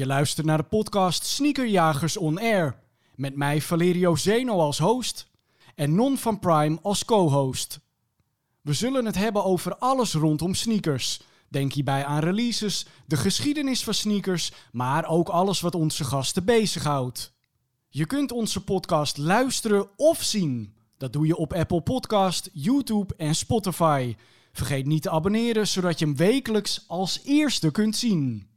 Je luistert naar de podcast Sneakerjagers On Air. Met mij Valerio Zeno als host en Non van Prime als co-host. We zullen het hebben over alles rondom sneakers. Denk hierbij aan releases, de geschiedenis van sneakers, maar ook alles wat onze gasten bezighoudt. Je kunt onze podcast luisteren of zien. Dat doe je op Apple Podcast, YouTube en Spotify. Vergeet niet te abonneren, zodat je hem wekelijks als eerste kunt zien.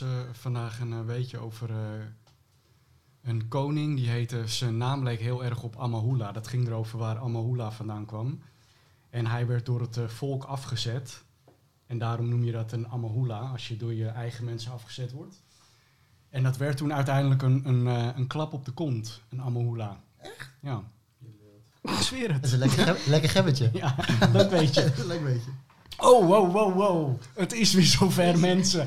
Las eh, vandaag een uh, weetje over uh, een koning. Die heette, zijn naam leek heel erg op Amahula. Dat ging erover waar Amahula vandaan kwam. En hij werd door het volk afgezet. En daarom noem je dat een Amahula, als je door je eigen mensen afgezet wordt. En dat werd toen uiteindelijk een, een, een klap op de kont, een Amahula. Echt? Ja. Ik zweer het. Dat is een lekker, ge lekker gebbetje. Ja, dat weet je. lekker beetje. Oh, wow, wow, wow. Het is weer zover, mensen.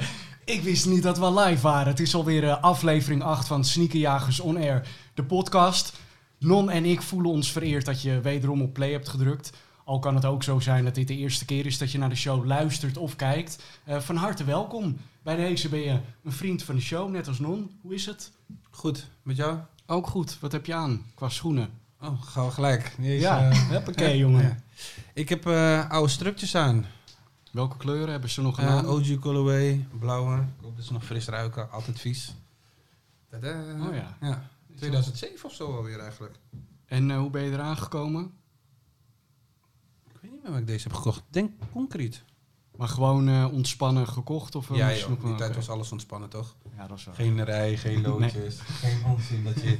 Ik wist niet dat we live waren. Het is alweer uh, aflevering 8 van Sneakerjagers On Air, de podcast. Non en ik voelen ons vereerd dat je wederom op play hebt gedrukt. Al kan het ook zo zijn dat dit de eerste keer is dat je naar de show luistert of kijkt. Uh, van harte welkom. Bij deze ben je een vriend van de show, net als Non. Hoe is het? Goed, met jou? Ook goed. Wat heb je aan qua schoenen? Oh, gauw gelijk. Deze, ja, uh, jongen. Ja. Ik heb oude strukjes aan. Welke kleuren hebben ze nog gedaan? Uh, OG Colorway, blauwe. Ik hoop dat ze nog fris ruiken. Altijd vies. Tada. Oh ja. ja. 2007 of zo alweer eigenlijk. En uh, hoe ben je eraan gekomen? Ik weet niet meer waar ik deze heb gekocht. Denk concreet. Maar gewoon uh, ontspannen gekocht? Of ja, joh, die tijd was alles ontspannen, toch? Ja, dat is wel. Geen rij, geen loodjes, nee. geen onzin dat je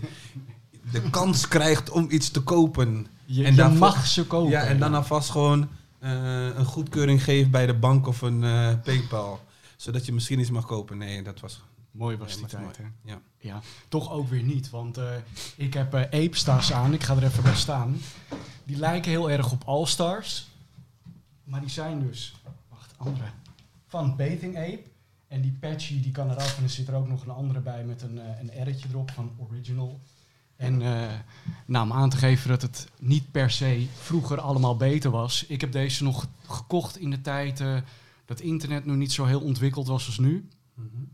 de kans krijgt om iets te kopen. Je, en je mag ze kopen. Ja, en dan alvast gewoon een goedkeuring geeft bij de bank of een uh, PayPal. Zodat je misschien iets mag kopen. Nee, dat was... Mooi was die tijd, hè? Ja. ja. Toch ook weer niet, want uh, ik heb uh, Ape-stars aan. Ik ga er even bij staan. Die lijken heel erg op All-Stars. Maar die zijn dus... Wacht, andere. Van Bathing Ape. En die patchy die kan eraf. En er zit er ook nog een andere bij met een, een R'tje erop van Original. En uh, nou, om aan te geven dat het niet per se vroeger allemaal beter was. Ik heb deze nog gekocht in de tijd uh, dat internet nog niet zo heel ontwikkeld was als nu. Mhm. Mm -hmm.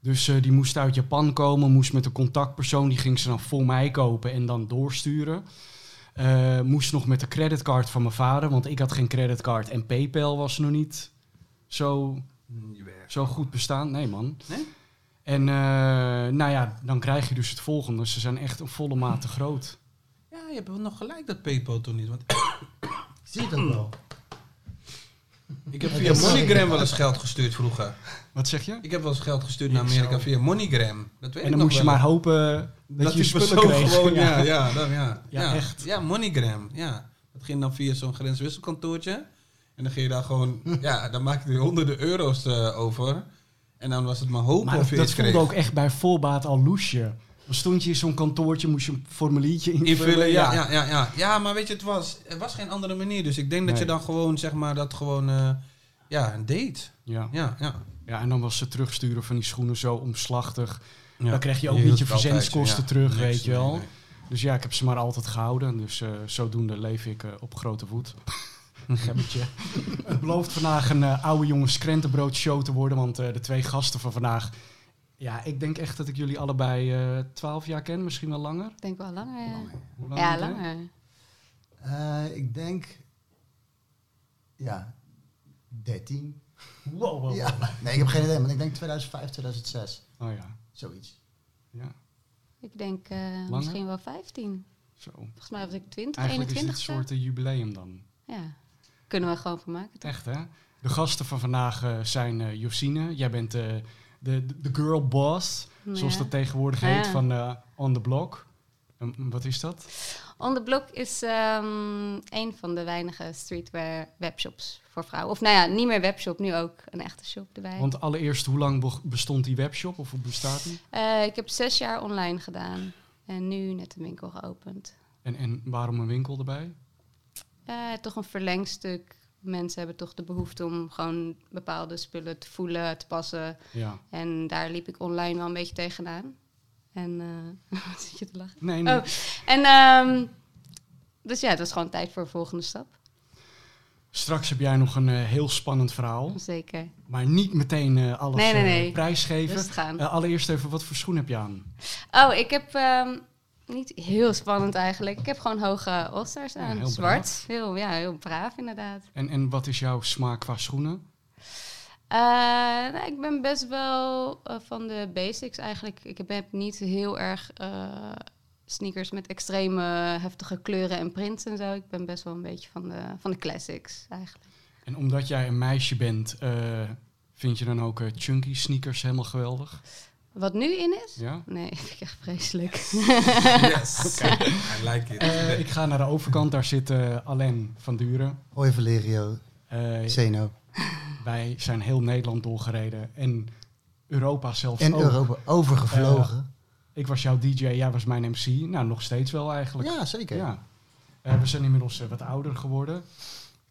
Dus uh, die moest uit Japan komen, moest met een contactpersoon, die ging ze dan voor mij kopen en dan doorsturen. moest nog met de creditcard van mijn vader, want ik had geen creditcard en PayPal was nog niet zo, zo goed bestaan. Nee man. Nee? En uh, nou ja, dan krijg je dus het volgende. Ze zijn echt een volle maat te groot. Ja, je hebt wel nog gelijk dat PayPal toen niet. Want Zie je dat wel? Ik heb via MoneyGram wel eens geld gestuurd vroeger. Wat zeg je? Ik heb wel eens geld gestuurd naar Amerika via MoneyGram. Dat weet en ik dan moest je wel. maar hopen dat, dat je spullen kreeg. Gewoon, ja, ja, dan, ja. Ja, ja, echt. Ja, MoneyGram. Ja. Dat ging dan via zo'n grenswisselkantoortje. En dan ging je daar gewoon... ja, dan maakte je honderden euro's uh, over. En dan was het maar hopen maar of je dat iets voelde kreeg. ook echt bij voorbaat al loesje. Dan stond je in zo'n kantoortje, moest je een formuliertje invullen. Invullen, ja, ja, ja, ja. Ja, maar weet je, het was, er was geen andere manier. Dus ik denk dat je dan gewoon, zeg maar, dat gewoon... uh, ja, date. Ja. Ja, ja. ja, en dan was ze terugsturen van die schoenen zo omslachtig. ja. Dan kreeg je ook niet je het ja. terug, Niks, weet je wel. nee. Dus ja, ik heb ze maar altijd gehouden. Dus eh, zodoende leef ik eh, op grote voet. Gebbetje. Het belooft vandaag een eh, oude jongens krentenbrood show te worden. Want eh, de twee gasten van vandaag... Ja, ik denk echt dat ik jullie allebei eh, twaalf jaar ken. Misschien wel langer. Ik denk wel langer, ja. Hoe lang Ja, langer. Uh, ik denk... Ja, 13. Wow, wow, Ja. Nee, ik heb geen idee, maar ik denk 2005, 2006. wow. Oh ja. Zoiets. ja. Ik denk uh, misschien wel 15. Zo. Volgens mij was ik 20, Eigenlijk is 21 dit een soort jubileum dan. Ja. Kunnen we gewoon van maken. toch? Echt, hè? De gasten van vandaag eh, zijn eh Josine. Jij bent eh, de, de, girl boss, zoals dat tegenwoordig Ja. heet, van On The Block. En wat is dat? On the Block is ehm, een van de weinige streetwear webshops voor vrouwen. Of nou ja, niet meer webshop, nu ook een echte shop erbij. Want allereerst, hoe lang be- bestond die webshop of hoe bestaat die? Ik heb zes jaar online gedaan. En nu net een winkel geopend. En, en waarom een winkel erbij? Eh, toch een verlengstuk mensen hebben toch de behoefte om gewoon bepaalde spullen te voelen, te passen. Ja. En daar liep ik online wel een beetje tegenaan. En, eh wat zit je te lachen? Nee, nee. Oh, en ehm, dus ja, het was gewoon tijd voor een volgende stap. Straks heb jij nog een eh, heel spannend verhaal. Zeker. Maar niet meteen alles Nee, nee, nee. prijsgeven. Allereerst even, wat voor schoen heb je aan? Oh, ik heb ehm, niet heel spannend eigenlijk. Ik heb gewoon hoge Ja, aan. heel Zwart. braaf. Heel, ja, heel braaf inderdaad. En, en wat is jouw smaak qua schoenen? Eh, nou, ik ben best wel eh, van de basics eigenlijk. Ik heb, niet heel erg eh, sneakers met extreme heftige kleuren en prints en zo. Ik ben best wel een beetje van de, van de classics eigenlijk. En omdat jij een meisje bent, vind je dan ook chunky sneakers helemaal geweldig? Wat nu in is? Ja? Nee, vind ik echt vreselijk. Yes. I like it. Eh, ik ga naar de overkant, daar zit eh Alain van Duren. Hoi Valerio, Eh, Zeno. wij zijn heel Nederland doorgereden en Europa zelfs En ook. Europa overgevlogen. Ik was jouw DJ, jij was mijn MC. Nou, nog steeds wel eigenlijk. ja, zeker. Ja. Eh, we zijn inmiddels wat ouder geworden.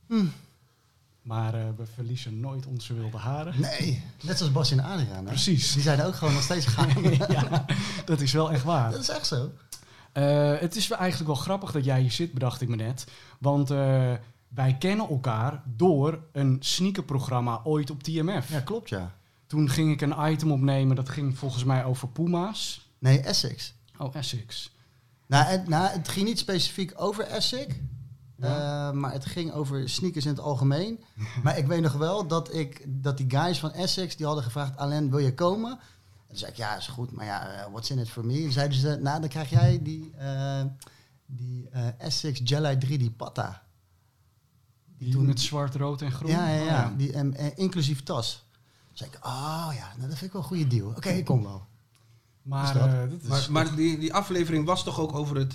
Hm. Maar eh, we verliezen nooit onze wilde haren. Nee, net zoals Bas en Adriaan. Hè? Precies. Die zijn ook gewoon nog steeds gaan. ja, dat is wel echt waar. Dat is echt zo. Eh, het is eigenlijk wel grappig dat jij hier zit, bedacht ik me net. Want eh, wij kennen elkaar door een sneakerprogramma ooit op TMF. Ja, klopt ja. Toen ging ik een item opnemen, dat ging volgens mij over Puma's. Nee, Essex. Oh, Essex. Nou het, nou, het ging niet specifiek over Essex. Ja. eh, maar het ging over sneakers in het algemeen. maar ik weet nog wel dat, ik, dat die guys van Essex, die hadden gevraagd... Alain, wil je komen? En toen zei ik, ja, is goed. Maar ja, eh, what's in it for me? En zeiden ze, nou, dan krijg jij die, eh, die eh, Essex Jelly 3, die patta. Die toen- met zwart, rood en groen. Ja, ja, Oh, ja. Die, inclusief tas. Toen zei ik, oh ja, nou, dat vind ik wel een goede deal. Oké, ik kom wel. Maar, Is dat? Maar, maar die, die aflevering was toch ook over het...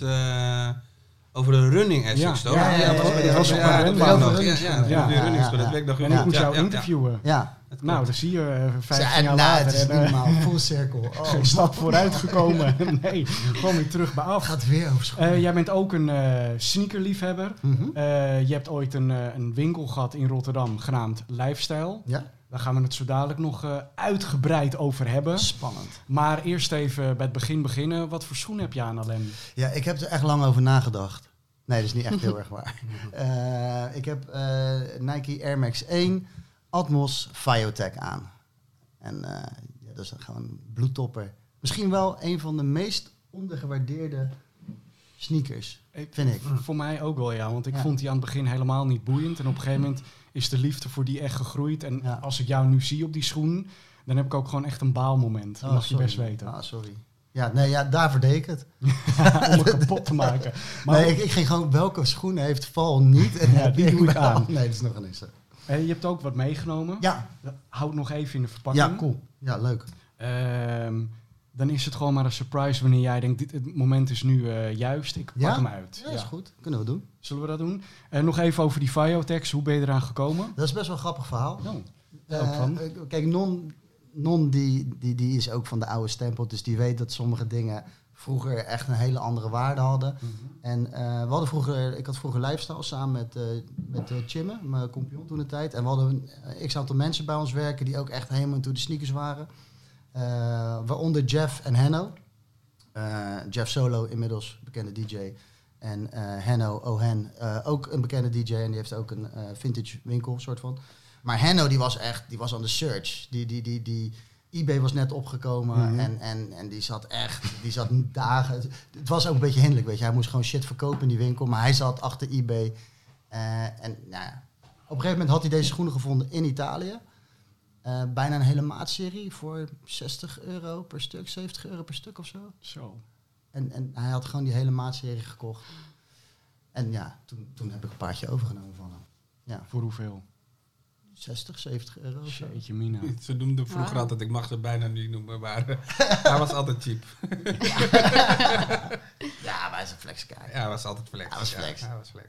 over de running Essex, Ja, toch? ja, ja, dat was ja, ja, op ja, een nog. Ja, ja, ja, Ja, running ja, dat ja. nog en ik moet jou Ja, ja, ja. interviewen. Ja. Nou, dan zie je eh, 15 Ja, jaar nou, later het is normaal. Full circle. Oh, geen stap vooruit gekomen. nee, gewoon weer terug bij af. gaat weer over. Eh, jij bent ook een eh sneakerliefhebber. Mhm. Eh, je hebt ooit een, een winkel gehad in Rotterdam genaamd Lifestyle. Ja, Daar gaan we het zo dadelijk nog eh, uitgebreid over hebben. spannend. Maar eerst even bij het begin beginnen. Wat voor schoen heb je aan, Alain? Ja, ik heb er echt lang over nagedacht. Nee, dat is niet echt heel erg waar. Eh, ik heb eh, Nike Air Max 1 Atmos Biotech aan. En eh, ja, dat is gewoon bloedtopper. Misschien wel een van de meest ondergewaardeerde sneakers, vind ik. Voor mij ook wel, ja. Want ik Ja. vond die aan het begin helemaal niet boeiend. En op een gegeven moment is de liefde voor die echt gegroeid. En Ja. als ik jou nu zie op die schoen, dan heb ik ook gewoon echt een baalmoment. Dat Oh, mag je best weten. Ah, sorry. Ja, nee, ja, daarvoor deed ik het. Om het kapot te maken. Maar nee, ik, ik ging gewoon, welke schoenen heeft Val niet? En Ja, die doe ik aan. Nee, dat is nog een is. eh, je hebt ook wat meegenomen. Ja, Houd nog even in de verpakking. ja, cool. Ja, leuk. Ehm, dan is het gewoon maar een surprise wanneer jij denkt, dit, het moment is nu eh, juist. Ik pak Ja? hem uit. Ja, is goed. Kunnen we doen. Zullen we dat doen? En nog even over die Viotex. Hoe ben je eraan gekomen? Dat is best wel een grappig verhaal. Ook Eh, eh, kijk, Non, non die, die, die is ook van de oude stempel, dus die weet dat sommige dingen vroeger echt een hele andere waarde hadden. Mhm. En eh, we hadden vroeger, ik had vroeger lifestyle samen met, eh met eh, Chimme, mijn compagnon toen de tijd. En we hadden een eh, x aantal mensen bij ons werken die ook echt helemaal into de sneakers waren. Eh, waaronder Jeff en Henno. Eh, Jeff Solo, inmiddels bekende DJ. En eh Henno Ohen, ook een bekende DJ. En die heeft ook een vintage winkel, soort van. Maar Henno, die was echt, die was on the search. Die, die, die, die, eBay was net opgekomen Mhm. en, en, en die zat echt, die zat dagen. Het, was ook een beetje hinderlijk, weet je. Hij moest gewoon shit verkopen in die winkel, maar hij zat achter eBay. En nou ja, op een gegeven moment had hij deze schoenen gevonden in Italië. Eh, bijna een hele maatserie voor 60 euro per stuk, 70 euro per stuk of zo. Zo. En, en hij had gewoon die hele maatserie gekocht. En ja, toen, toen heb ik een paardje overgenomen van hem. Ja, Voor hoeveel? 60, 70 euro. Jeetje mina. Ze noemden vroeger Wauw. altijd, ik mag ze bijna niet noemen, maar hij was altijd cheap. Ja, maar hij is een flexkaart. Ja, hij was altijd flex. Hij was Ja, flex. hij was flex.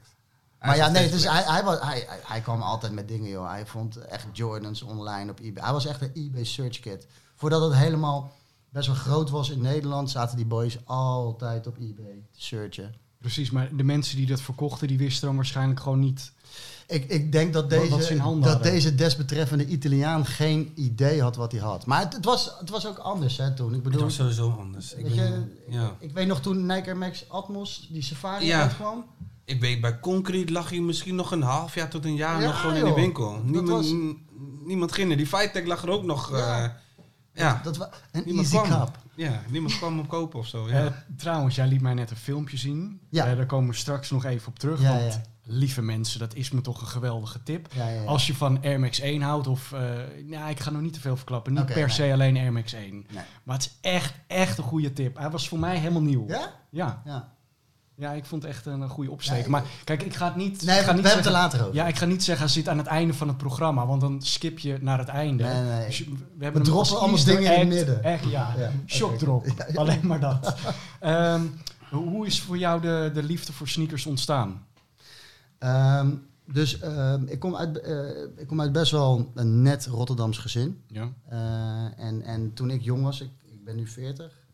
Maar ja, nee, dus hij, hij, was, hij, hij, kwam altijd met dingen, joh. Hij vond echt Jordans online op eBay. Hij was echt een eBay search kit. Voordat het helemaal best wel groot was in Nederland, zaten die boys altijd op eBay te searchen. Precies, maar de mensen die dat verkochten, die wisten dan waarschijnlijk gewoon niet. Ik, ik denk dat deze, in handen dat hadden. deze desbetreffende Italiaan geen idee had wat hij had. Maar het, het, was, het was ook anders hè, toen. Ik Het bedoel, was sowieso anders. Ik, weet ben- je, ja. ik weet nog toen Nike Air Max Atmos, die Safari Ja. uitkwam. Ik weet, bij Concrete lag hij misschien nog een half jaar tot een jaar Ja, nog gewoon in die winkel. Niemand, was- niemand ging er. Die Fighttech lag er ook nog. Ja. Ja, ja. Dat was een Niemand easy kwam. cup. ja niemand kwam hem kopen of zo. Ja. Eh, trouwens, jij liet mij net een filmpje zien. Ja. Eh, daar komen we straks nog even op terug. Ja, want ja. lieve mensen, dat is me toch een geweldige tip. Ja, ja, ja. Als je van Air Max 1 houdt, of uh, nou, ik ga nog niet te veel verklappen. Niet per nee. se alleen Air Max 1. Nee. Maar het is echt, echt een goede tip. Hij was voor mij helemaal nieuw. Ja? Ja, Ja. ik vond het echt een, goede opsteker. Ja, ik- maar kijk, ik ga het niet. Nee, ik ga we niet hebben het er zeggen, later over. Ja, ik ga niet zeggen, hij zit aan het einde van het programma, want dan skip je naar het einde. Nee, nee. Dus we We hebben hem droppen allemaal dingen in het midden. Echt, ja. Ja, Shock oké. drop. Ja, ja. Alleen maar dat. Ehm, hoe is voor jou de, de liefde voor sneakers ontstaan? Ehm, dus ehm, ik, kom uit, eh, ik kom uit best wel een net Rotterdams gezin. Ja. Eh, en, en toen ik jong was, ik, ik ben nu 40.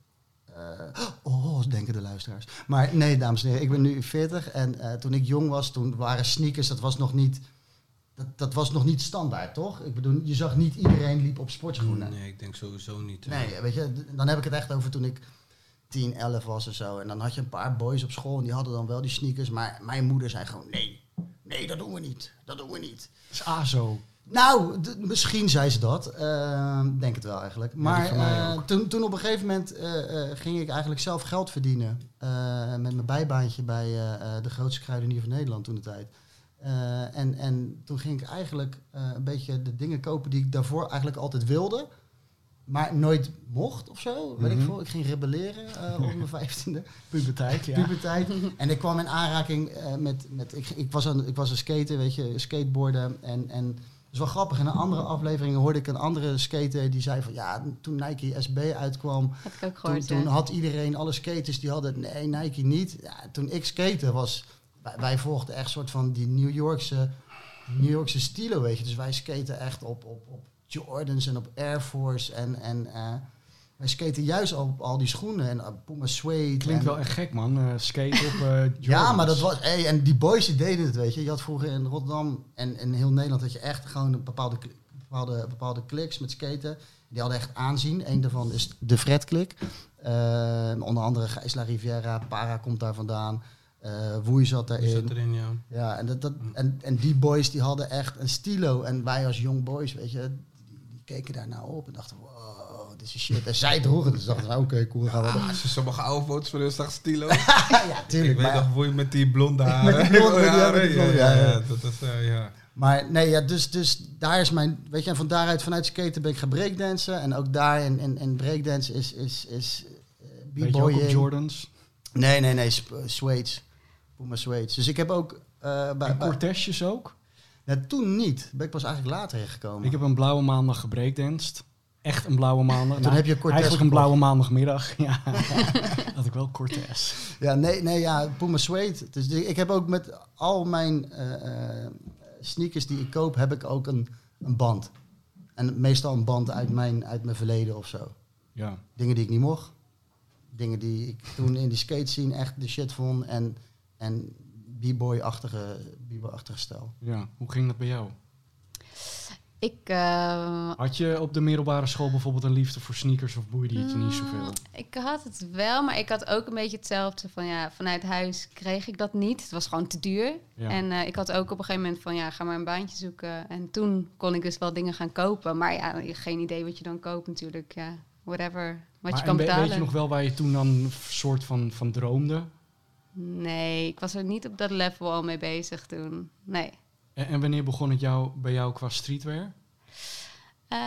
Eh, oh, denken de luisteraars. Maar nee, dames en heren, ik ben nu 40. En eh, toen ik jong was, toen waren sneakers, dat was nog niet, dat, dat was nog niet standaard, toch? Ik bedoel, je zag niet iedereen liep op sportschoenen. Nee, ik denk sowieso niet. Nee, weet je, dan heb ik het echt over toen ik 10, 11 was of zo. En dan had je een paar boys op school en die hadden dan wel die sneakers. Maar mijn moeder zei gewoon, nee, nee, dat doen we niet. Dat doen we niet. Dat is ASO. Nou, misschien zei ze dat. Ehm, denk het wel eigenlijk. Maar eh, toen, toen op een gegeven moment eh, eh, ging ik eigenlijk zelf geld verdienen. met mijn bijbaantje bij de grootste kruidenier van Nederland toen de tijd. En, en toen ging ik eigenlijk een beetje de dingen kopen die ik daarvoor eigenlijk altijd wilde. Maar nooit mocht of zo. Weet ik Mhm. veel. Ik ging rebelleren op mijn vijftiende Puberteit, ja. puberteit. En ik kwam in aanraking met... met ik, ik, was een, ik was een skater, weet je, skateboarden. En, en is wel grappig. In een andere aflevering hoorde ik een andere skater die zei van... Ja, toen Nike SB uitkwam, Heb ik ook toen, gehoord, toen had iedereen, alle skaters die hadden... Nee, Nike niet. Ja, toen ik skaten was... Wij, wij volgden echt soort van die New Yorkse, New Yorkse stilo, weet je. Dus wij skaten echt op, op, op Jordans en op Air Force. En, en eh, skaten juist op al die schoenen. En uh, Puma Suede. Klinkt en- wel echt gek, man. Eh skate op eh ja, maar dat was. Hey, en die boys die deden het, weet je. Je had vroeger in Rotterdam en in heel Nederland dat je echt gewoon een bepaalde, bepaalde, bepaalde kliks met skaten. Die hadden echt aanzien. Eén daarvan is de Fred-klik. Eh, onder andere Gijsla Riviera, Para komt daar vandaan. Eh Woei zat daarin. zat erin, ja. Ja, en, dat, dat, en, en die boys die hadden echt een stilo. En wij als jong boys, weet je, die, die keken daar nou op en dachten, wow, is shit. En zij droegen het, dus dachten, nou, oké, cool, gaan we Ah, als je sommige oude foto's van hun zag, stilo. ja, tuurlijk. ik weet nog hoe je met die blonde haren. Met die blonde- haren, met die ja, blonde, ja, ja, ja. ja, dat is, eh, ja. maar nee, ja, dus, dus daar is mijn, weet je, en van daaruit, vanuit skaten ben ik gaan breakdansen. En ook daar in, in, in breakdance is, is, is Weet je ook. Jordans? Nee, nee, nee, eh, Suedes. Puma Suedes. Dus ik heb ook, eh, bij, En Cortesjes ook? nou, toen niet. Ben ik pas eigenlijk later ingekomen. Ik heb een blauwe maandag gebreakdanced. Echt een blauwe maandag. Toen heb je Cortez Eigenlijk een gekocht. blauwe maandagmiddag. Ja, had ik wel Cortez. Ja, nee, nee, ja, Puma Suede. Dus ik heb ook met al mijn eh, eh, sneakers die ik koop, heb ik ook een, een band. En meestal een band uit mijn, uit mijn verleden of zo. Ja. Dingen die ik niet mocht. Dingen die ik toen in die skate scene echt de shit vond. En, en b-boy-achtige b-boy-achtige stijl. ja. Hoe ging dat bij jou? Ik, eh, Had je op de middelbare school bijvoorbeeld een liefde voor sneakers of boeide het je niet zoveel? Mm, Ik had het wel, maar ik had ook een beetje hetzelfde van ja, vanuit huis kreeg ik dat niet. Het was gewoon te duur. Ja. En eh, ik had ook op een gegeven moment van ja, ga maar een baantje zoeken. En toen kon ik dus wel dingen gaan kopen. Maar ja, geen idee wat je dan koopt natuurlijk. Ja, whatever. Wat Maar je kan betalen. Weet je nog wel waar je toen dan een soort van, van droomde? Nee, ik was er niet op dat level al mee bezig toen. Nee. En, en wanneer begon het jou, bij jou qua streetwear? Eh,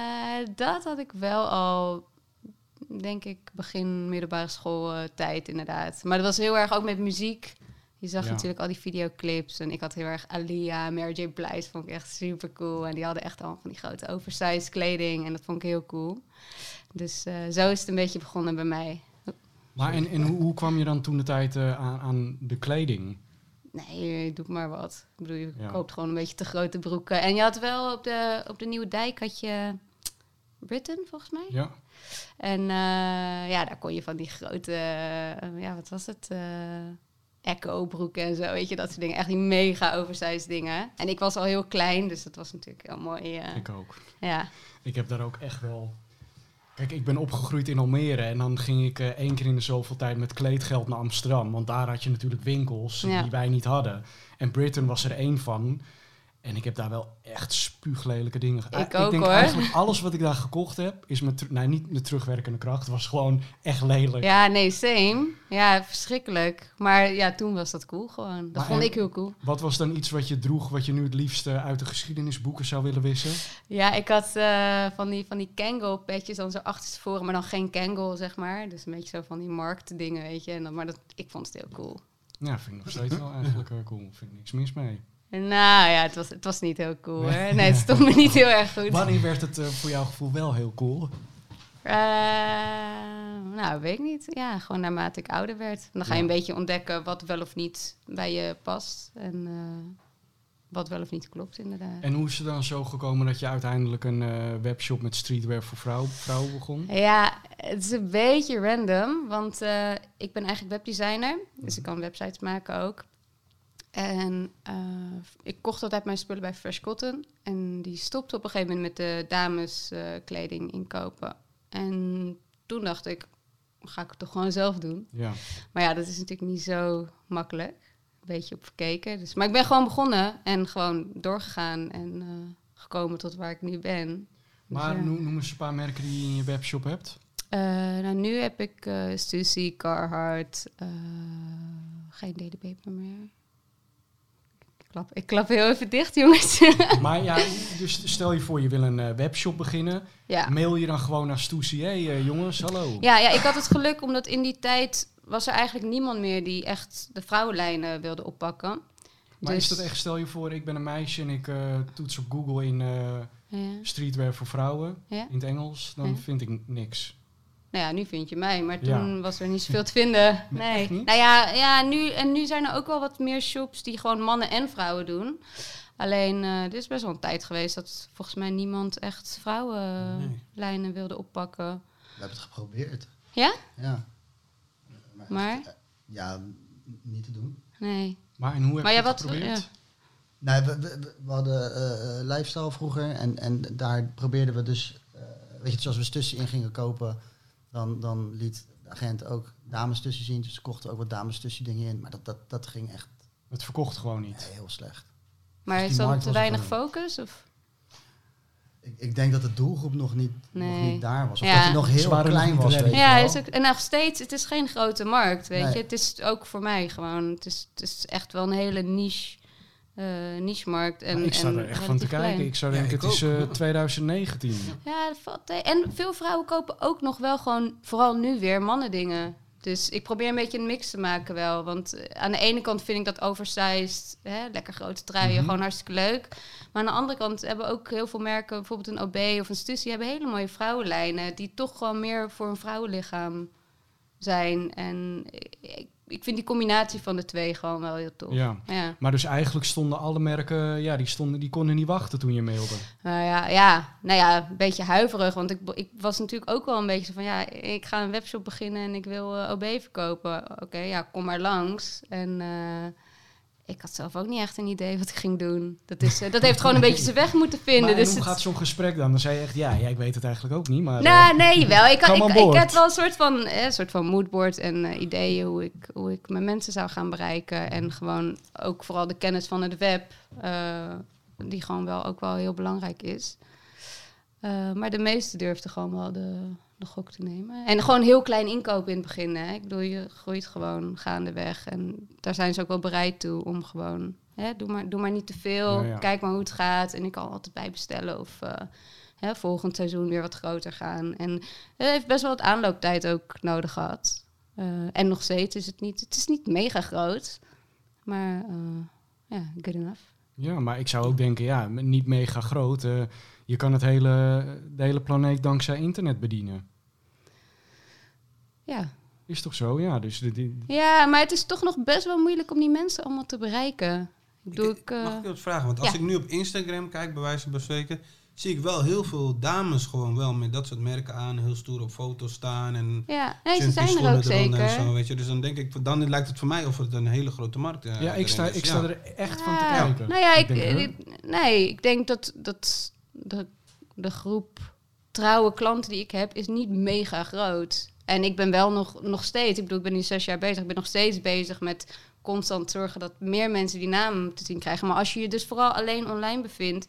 dat had ik wel al, denk ik, begin middelbare schooltijd inderdaad. Maar dat was heel erg ook met muziek. Je zag Ja. natuurlijk al die videoclips. En ik had heel erg Alia, Mary J. Blige, vond ik echt super cool. En die hadden echt al van die grote oversized kleding. En dat vond ik heel cool. Dus eh, zo is het een beetje begonnen bij mij. Maar en, en hoe, hoe kwam je dan toen de tijd eh, aan, aan de kleding? Nee, doe maar wat. Ik bedoel, je Ja. koopt gewoon een beetje te grote broeken. En je had wel op de, op de Nieuwe Dijk had je Britain, volgens mij. Ja, En eh, ja, daar kon je van die grote, eh, ja, wat was het? Eh, echo broeken en zo, weet je, dat soort dingen. Echt die mega oversized dingen. En ik was al heel klein, dus dat was natuurlijk heel mooi. Ik ook. ja. Ik heb daar ook echt wel... Kijk, ik ben opgegroeid in Almere en dan ging ik eh, één keer in de zoveel tijd met kleedgeld naar Amsterdam. Want daar had je natuurlijk winkels Ja. die wij niet hadden. En Britain was er één van. En ik heb daar wel echt spuuglelijke dingen gedaan. Ik ook, denk hoor. eigenlijk alles wat ik daar gekocht heb, is met, nou niet met terugwerkende kracht. Het was gewoon echt lelijk. ja, nee, same. Ja, verschrikkelijk. Maar ja, toen was dat cool gewoon. Dat Maar vond ik heel cool. Wat was dan iets wat je droeg, wat je nu het liefst eh, uit de geschiedenisboeken zou willen wissen? Ja, ik had eh, van die, van die Kangol petjes dan zo achterstevoren, maar dan geen Kangol, zeg maar. Dus een beetje zo van die marktdingen, weet je. En dan, maar dat, ik vond het heel cool. Ja, vind ik nog steeds wel eigenlijk eh, cool. Vind ik niks mis mee. Nou ja, het was, het was niet heel cool hoor. Nee, het stond me niet heel erg goed. Wanneer werd het eh, voor jouw gevoel wel heel cool? Eh, nou, weet ik niet. Ja, gewoon naarmate ik ouder werd. Dan ga je Ja. een beetje ontdekken wat wel of niet bij je past. En eh, wat wel of niet klopt, inderdaad. En hoe is het dan zo gekomen dat je uiteindelijk een webshop met streetwear voor vrouw, vrouwen begon? Ja, het is een beetje random, want ik ben eigenlijk webdesigner, dus ik kan websites maken ook. En eh, ik kocht altijd mijn spullen bij Fresh Cotton en die stopte op een gegeven moment met de dameskleding inkopen. En toen dacht ik, ga ik het toch gewoon zelf doen. Ja. Maar ja, dat is natuurlijk niet zo makkelijk. Een beetje op verkeken. Dus, maar ik ben gewoon begonnen en gewoon doorgegaan en eh, gekomen tot waar ik nu ben. Dus Maar ja. noem, noem eens een paar merken die je in je webshop hebt. Eh, nou, nu heb ik eh Stussy, Carhartt, eh, geen Paper meer. Ik klap, ik klap heel even dicht, jongens. Maar ja, dus stel je voor je wil een eh, webshop beginnen. ja. Mail je dan gewoon naar Stoesie. Hé hey, eh, jongens, hallo. Ja, ja, ik had het geluk omdat in die tijd was er eigenlijk niemand meer die echt de vrouwenlijnen wilde oppakken. Maar Dus- is dat echt, stel je voor, ik ben een meisje en ik eh, toets op Google in Ja. streetwear voor vrouwen, Ja. in het Engels, dan Ja. vind ik niks. Nou ja, nu vind je mij, maar Ja. toen was er niet zoveel te vinden. Nee, Nee. Nou ja, ja nu, en nu zijn er ook wel wat meer shops die gewoon mannen en vrouwen doen. Alleen, eh er is best wel een tijd geweest dat volgens mij niemand echt vrouwenlijnen wilde oppakken. We hebben het geprobeerd. Ja? Ja. Maar? echt, eh, Ja, niet te doen. Nee. Maar en hoe heb Maar je ja, het wat- geprobeerd? Nee, we, we, hadden eh, lifestyle vroeger en, en daar probeerden we dus, eh, weet je, dus als we stussen in gingen kopen, dan, dan liet de agent ook dames tussen zien. Dus ze kochten ook wat dames tussen dingen in. Maar dat, dat, dat ging echt Het verkocht gewoon niet. heel slecht. Maar Dus is dan te weinig focus? Of? Ik, ik denk dat de doelgroep nog niet, nog niet daar was. Of Ja. dat hij nog heel nog klein was, weet je Ja, wel. is ook, en nog steeds, het is geen grote markt, weet Nee. je. Het is ook voor mij gewoon, het is, het is echt wel een hele niche, eh niche-markt. En, ik sta en er echt van te kijken. Ik zou Ja, denken, ik het is ook. eh, 2019. Ja, dat valt tegen. En veel vrouwen kopen ook nog wel gewoon, vooral nu weer, mannendingen. Dus ik probeer een beetje een mix te maken wel. Want eh, aan de ene kant vind ik dat oversized, hè, lekker grote truien, Mhm. gewoon hartstikke leuk. Maar aan de andere kant hebben ook heel veel merken, bijvoorbeeld een OB of een Stussy, hebben hele mooie vrouwenlijnen. Die toch gewoon meer voor een vrouwenlichaam zijn. En ik, ik vind die combinatie van de twee gewoon wel heel tof. Ja. Ja. Maar dus eigenlijk stonden alle merken, ja, die, stonden, die konden niet wachten toen je mailde. Nou ja, ja, nou ja, een beetje huiverig. Want ik, ik was natuurlijk ook wel een beetje van... ja, ik ga een webshop beginnen en ik wil eh, OB verkopen. Oké, ja, kom maar langs. En eh, ik had zelf ook niet echt een idee wat ik ging doen. Dat, is, eh, dat heeft gewoon een beetje zijn weg moeten vinden. maar dus hoe het- gaat zo'n gesprek dan? Dan zei je echt, ja, ja, ik weet het eigenlijk ook niet, maar... eh, Nou, nee, wel. Ik, had- ik, ik, had wel een soort van, eh, soort van moodboard en eh, ideeën hoe ik, hoe ik mijn mensen zou gaan bereiken. En gewoon ook vooral de kennis van het web, eh, die gewoon wel ook wel heel belangrijk is. Eh, maar de meesten durfden gewoon wel de, de gok te nemen. En gewoon heel klein inkopen in het begin. Hè. Ik bedoel, je groeit gewoon gaandeweg. En daar zijn ze ook wel bereid toe om gewoon... Hè, doe, maar, doe maar niet te veel, Ja, ja. kijk maar hoe het gaat. En ik kan altijd bijbestellen of... eh, hè, volgend seizoen weer wat groter gaan. En het heeft best wel wat aanlooptijd ook nodig gehad. Eh, en nog steeds is het niet, het is niet mega groot, maar eh, ja, good enough. Ja, maar ik zou ook denken, ja, niet mega groot. eh, je kan het hele, de hele planeet dankzij internet bedienen. Ja. Is toch zo? Ja, dus de, die- ja, maar het is toch nog best wel moeilijk om die mensen allemaal te bereiken. Ik bedoel, ik, eh, Mag ik je wat vragen? Want als ja. ik nu op Instagram kijk, bij wijze van spreken, zie ik wel heel veel dames gewoon wel met dat soort merken aan, heel stoer op foto's staan en Ja, nee, ze zijn er ook eronder en zeker. zo, weet je. Dus dan denk ik, dan lijkt het voor mij of het een hele grote markt eh, Ja, ik sta, is. ik Ja. sta er echt van te Ja, kijken. Nou ja, ik, denk, ik- nee, ik denk dat, dat de, de groep trouwe klanten die ik heb, is niet mega groot. En ik ben wel nog, nog steeds, ik bedoel, ik ben nu zes jaar bezig, ik ben nog steeds bezig met constant zorgen dat meer mensen die naam te zien krijgen. Maar als je je dus vooral alleen online bevindt,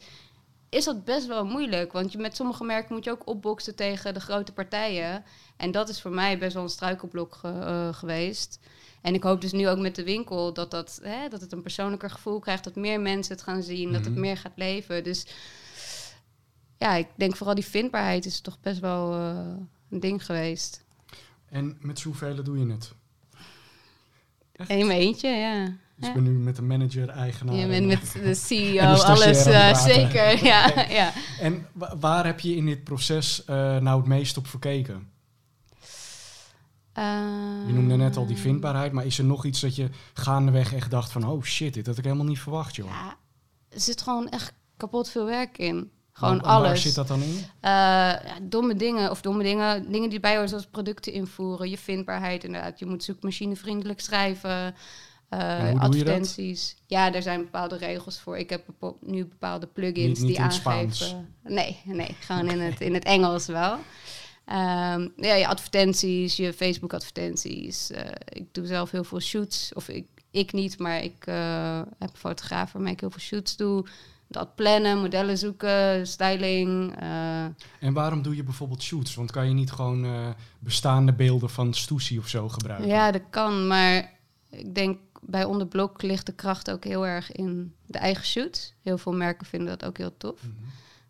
is dat best wel moeilijk. Want je, met sommige merken moet je ook opboksen tegen de grote partijen. En dat is voor mij best wel een struikelblok eh, geweest. En ik hoop dus nu ook met de winkel dat, dat, hè, dat het een persoonlijker gevoel krijgt. Dat meer mensen het gaan zien, dat het Mhm. meer gaat leven. Dus ja, ik denk vooral die vindbaarheid is toch best wel eh, een ding geweest. En met zoveel doe je het? Mijn eentje, ja. Dus Ja. ik ben nu met de manager, eigenaar. Je en- bent met de CEO, En de alles eh, zeker. Ja, ja. En wa- waar heb je in dit proces eh, nou het meest op verkeken? Je noemde net al die Ehm, vindbaarheid, maar is er nog iets dat je gaandeweg echt dacht van... oh shit, dit had ik helemaal niet verwacht, joh. Ja, er zit gewoon echt kapot veel werk in. Gewoon Waar- Waar alles. zit dat dan in? Eh, ja, domme dingen, of domme dingen, dingen die bij horen, zoals producten invoeren, je vindbaarheid inderdaad. Je moet zoekmachinevriendelijk schrijven, dat? advertenties. Ja, er zijn bepaalde regels voor. Ik heb nu bepaalde plugins Niet- niet die aangeven. Spaans? Nee, nee, gewoon in het, in het Engels wel. Ehm, ja, je advertenties, je Facebook-advertenties. Eh, ik doe zelf heel veel shoots. Of ik, ik niet, maar ik heb een fotograaf waarmee ik heel veel shoots doe. Dat plannen, modellen zoeken, styling. eh, En waarom doe je bijvoorbeeld shoots? Want kan je niet gewoon eh, bestaande beelden van Stussy of zo gebruiken? Ja, dat kan. Maar ik denk bij onderblok ligt de kracht ook heel erg in de eigen shoot. Heel veel merken vinden dat ook heel tof. Mhm.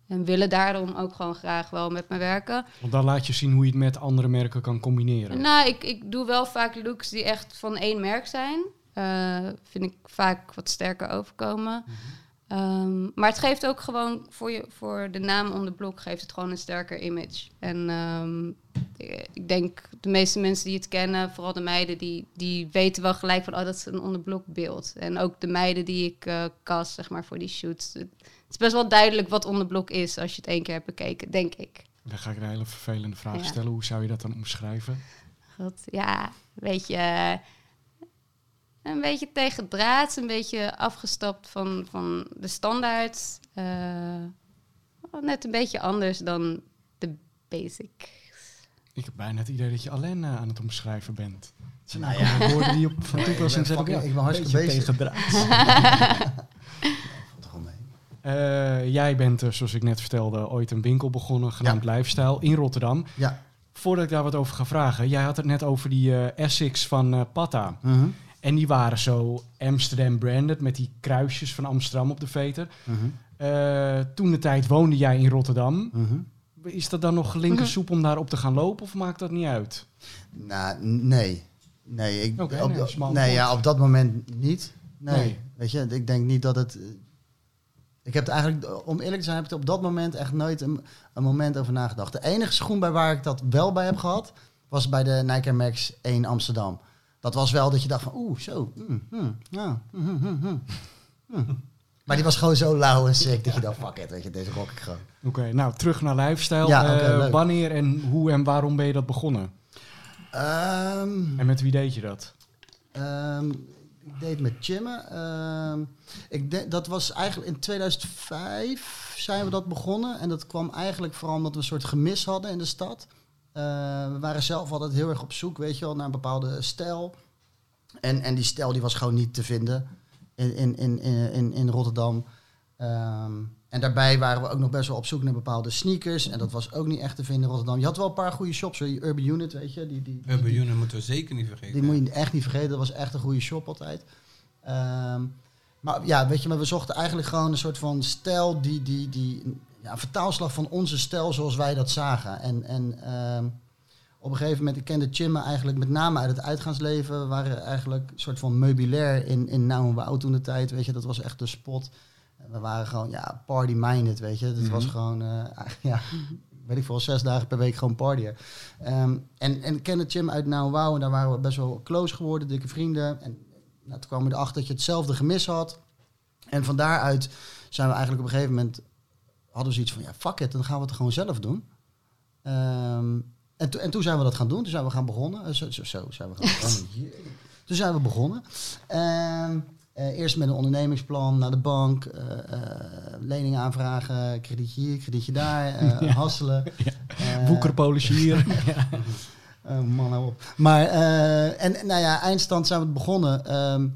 En willen daarom ook gewoon graag wel met me werken. Want dan laat je zien hoe je het met andere merken kan combineren. Nou, ik, ik doe wel vaak looks die echt van één merk zijn. Eh, vind ik vaak wat sterker overkomen. Ehm, maar het geeft ook gewoon voor, je, voor de naam the blok geeft het gewoon een sterker image. En ehm, ik denk de meeste mensen die het kennen, vooral de meiden, die, die weten wel gelijk van oh, dat is een on the blok beeld. En ook de meiden die ik eh cast, zeg maar, voor die shoots. Het is best wel duidelijk wat on the blok is als je het één keer hebt bekeken, denk ik. Dan ga ik een hele vervelende vraag Ja. stellen. Hoe zou je dat dan omschrijven? God, ja, een beetje, een beetje tegen draad, een beetje afgestapt van, van de standaard. eh, net een beetje anders dan de basic. Ik heb bijna het idee dat je alleen eh, aan het omschrijven bent. Het zijn Nou allemaal woorden die op van toepassing ik zijn. ik ben hartstikke bezig. Eh, jij bent, eh, zoals ik net vertelde, ooit een winkel begonnen, genaamd Lifestyle, in Rotterdam. Ja. Voordat ik daar wat over ga vragen, jij had het net over die eh, Essex van eh Pata. Mhm, En die waren zo Amsterdam branded met die kruisjes van Amsterdam op de veter. mhm, Eh, toen de tijd woonde jij in Rotterdam. mhm. Is dat dan nog linkersoep om daar op te gaan lopen of maakt dat niet uit? Nou, nee. Nee, ik, op, nee, nee ja, op dat moment niet. Nee. Nee. Weet je, ik denk niet dat het... eh, Ik heb er eigenlijk, om eerlijk te zijn, heb ik er op dat moment echt nooit een, een moment over nagedacht. De enige schoen bij waar ik dat wel bij heb gehad, was bij de Nike Air Max 1 Amsterdam. Dat was wel dat je dacht van, oeh, zo. mm, mm, ja, mm. Maar die was gewoon zo lauw en sick dat je dacht, fuck it, weet je, deze rock ik gewoon. Oké, nou terug naar Lifestyle. Ja, Eh, wanneer en hoe en waarom ben je dat begonnen? Ehm, En met wie deed je dat? Ehm, ik deed met Chimmen. Ehm, ik de- dat was eigenlijk in 2005 zijn we dat begonnen. En dat kwam eigenlijk vooral omdat we een soort gemis hadden in de stad. Eh, we waren zelf altijd heel erg op zoek, weet je wel, naar een bepaalde stijl. En, en die stijl die was gewoon niet te vinden in, in, in, in, in, Rotterdam. Ehm, en daarbij waren we ook nog best wel op zoek naar bepaalde sneakers. En dat was ook niet echt te vinden in Rotterdam. Je had wel een paar goede shops. Die Urban Unit, weet je. Die, die, die, Urban Unit moeten we zeker niet vergeten. die moet je echt niet vergeten. Dat was echt een goede shop altijd. Ehm, maar ja, weet je, maar we zochten eigenlijk gewoon een soort van stijl die, die, die ja, vertaalslag van onze stijl zoals wij dat zagen. En, en ehm, op een gegeven moment, ik kende Chimma eigenlijk met name uit het uitgaansleven. We waren eigenlijk een soort van meubilair in, in Nou en Wouw toen de tijd, weet je. Dat was echt de spot. We waren gewoon, ja, party-minded, weet je. Dat was Mhm. gewoon, eh, ja, weet ik veel, zes dagen per week gewoon partyen. Ehm, en, en ik kende Jim uit Nou Wauw en daar waren we best wel close geworden, dikke vrienden. En nou, toen kwam we erachter dat je hetzelfde gemis had. En van daaruit zijn we eigenlijk op een gegeven moment hadden we zoiets van, ja, fuck it, dan gaan we het gewoon zelf doen. Ehm, en, to- en toen zijn we dat gaan doen. Toen zijn we gaan begonnen. Eh, zo, zo, zo zijn we gaan begonnen. Toen zijn we begonnen. Ehm, eh, eerst met een ondernemingsplan naar de bank. eh eh, lening aanvragen. Kredietje hier, kredietje daar. Ja. Hasselen. Boekerpolis hier. ja. Oh man, hou op. Maar, en nou ja, eindstand zijn we begonnen. Ehm,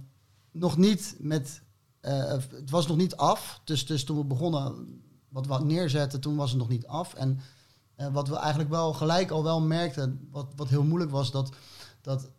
nog niet met, het was nog niet af. Dus, dus toen we begonnen, wat we neerzetten, toen was het nog niet af. En eh, wat we eigenlijk wel gelijk al wel merkten, wat, wat heel moeilijk was, dat, dat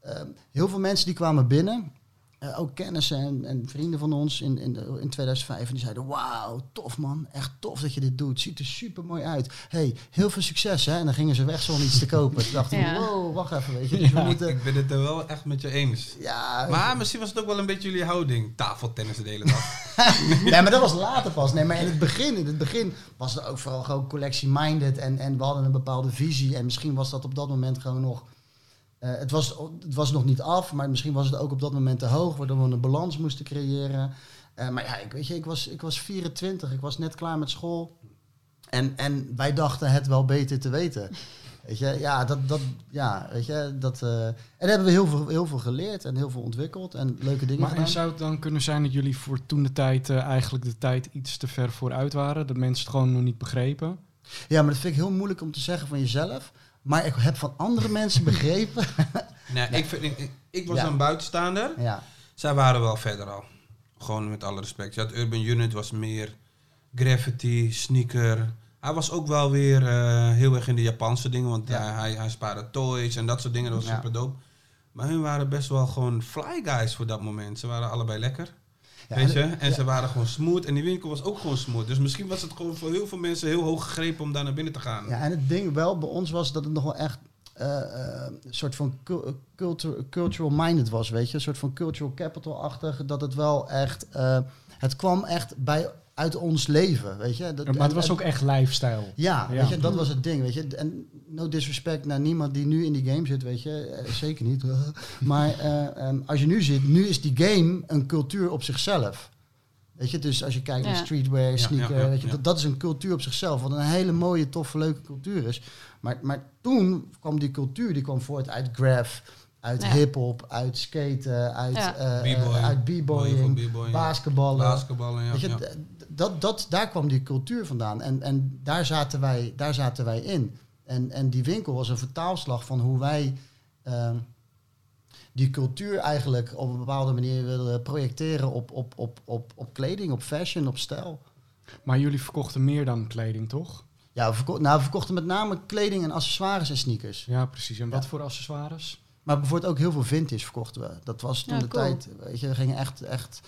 ehm, heel veel mensen die kwamen binnen, eh, ook kennissen en, en vrienden van ons in, in, de- in 2005, en die zeiden, wauw, tof man, echt tof dat je dit doet, ziet er super mooi uit. hey, heel veel succes hè. En dan gingen ze weg zonder iets te kopen. Toen dachten we, Ja. wow, wacht even, weet je. Dus we Ja. moeten, Ik ben het er wel echt met je eens. ja, Maar misschien was het ook wel een beetje jullie houding. Tafeltennis de hele dag. nee, maar dat was later pas. Nee, maar in het begin, in het begin was het ook vooral gewoon collectie-minded. En, en we hadden een bepaalde visie. En misschien was dat op dat moment gewoon nog... eh, het, was, het was nog niet af, maar misschien was het ook op dat moment te hoog. Waardoor we een balans moesten creëren. Eh, maar ja, ik, weet je, ik, was, ik was 24. Ik was net klaar met school. En, en wij dachten het wel beter te weten. Weet je, ja, dat, dat, ja, weet je, dat... eh, en daar hebben we heel veel, heel veel geleerd en heel veel ontwikkeld. En leuke dingen Maar gedaan. en zou het dan kunnen zijn dat jullie voor toen de tijd eigenlijk de tijd iets te ver vooruit waren? Dat mensen het gewoon nog niet begrepen? Ja, maar dat vind ik heel moeilijk om te zeggen van jezelf. Maar ik heb van andere mensen begrepen. Nee, ik, vind, ik, ik was Ja. een buitenstaander. ja, Zij waren wel verder al. Gewoon met alle respect. Had Urban Unit was meer graffiti, sneaker. Hij was ook wel weer eh, heel erg in de Japanse dingen. Want Ja. hij, hij, spaarde toys en dat soort dingen. Dat was Ja. super dope. Maar hun waren best wel gewoon fly guys voor dat moment. Ze waren allebei lekker. Weet je? en- ze waren gewoon smooth. En die winkel was ook gewoon smooth. Dus misschien was het gewoon voor heel veel mensen heel hoog gegrepen om daar naar binnen te gaan. ja, en het ding wel bij ons was dat het nog wel echt eh, eh, een soort van cultu- cultural minded was, weet je. Een soort van cultural capital-achtig. Dat het wel echt... eh, het kwam echt bij, uit ons leven, weet je. Dat, maar het en- was ook echt lifestyle. Ja, Ja. Weet je, dat was het ding, weet je. En no disrespect naar niemand die nu in die game zit, weet je. Eh, zeker niet. maar eh, ehm, als je nu zit, nu is die game een cultuur op zichzelf. Weet je, dus als je kijkt naar Ja. streetwear, sneaker, ja, ja, weet je, ja. Dat, dat is een cultuur op zichzelf. Wat een hele mooie, toffe, leuke cultuur is. Maar, maar toen kwam die cultuur, die kwam voort uit graph, uit Ja. hip-hop, uit skaten, uit, Ja. eh, B-boy. uit b-boying, b-boying. basketballen. Basketballen, ja. Weet je, ja. d- dat, dat, daar kwam die cultuur vandaan. En, en daar, zaten wij, daar zaten wij in. En, en die winkel was een vertaalslag van hoe wij ehm, die cultuur eigenlijk op een bepaalde manier willen projecteren op, op, op, op, op kleding, op fashion, op stijl. Maar jullie verkochten meer dan kleding, toch? Ja, we, verko- nou, we verkochten met name kleding en accessoires en sneakers. Ja, precies. En wat Ja. voor accessoires? Maar bijvoorbeeld ook heel veel vintage verkochten we. Dat was toen Ja, de cool. tijd. Weet je, we gingen echt, echt,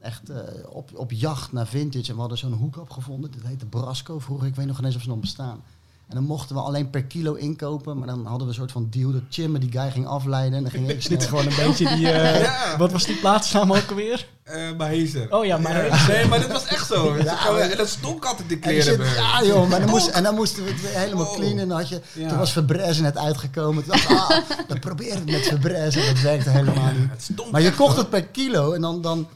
echt eh, op, op jacht naar vintage. En we hadden zo'n hoek opgevonden. Dat heette Brasco vroeger. Ik weet nog niet eens of ze nog bestaan. En dan mochten we alleen per kilo inkopen. Maar dan hadden we een soort van deal dat Chim die guy ging afleiden. En dan ging ik dit snel... gewoon een beetje die... eh, Ja. Wat was die plaatsnaam ook alweer? Eh, Mahezer. Oh ja, Mahezer. Nee, maar dit was echt zo. Ja, en dat stonk altijd de kleren. zit- ja joh, maar dan, moest, en dan moesten we het weer helemaal Oh. clean. En dan had je, Ja. toen was Febreze net uitgekomen. Toen dacht ik, ah, dan probeer het met Febreze. En dat werkte helemaal niet. Maar je kocht hoor. het per kilo en dan, dan,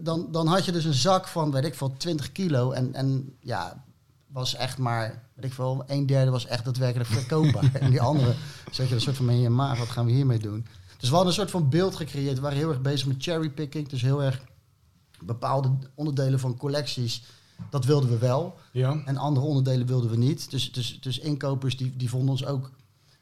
dan, dan had je dus een zak van, weet ik veel, 20 kilo. En, en ja, was echt maar, weet ik veel, een derde was echt daadwerkelijk verkoopbaar. en die andere zet je een soort van in je maag, wat gaan we hiermee doen? Dus we hadden een soort van beeld gecreëerd. We waren heel erg bezig met cherrypicking. Dus heel erg bepaalde onderdelen van collecties, dat wilden we wel. Ja, En andere onderdelen wilden we niet. Dus, dus, dus inkopers die, die vonden ons ook...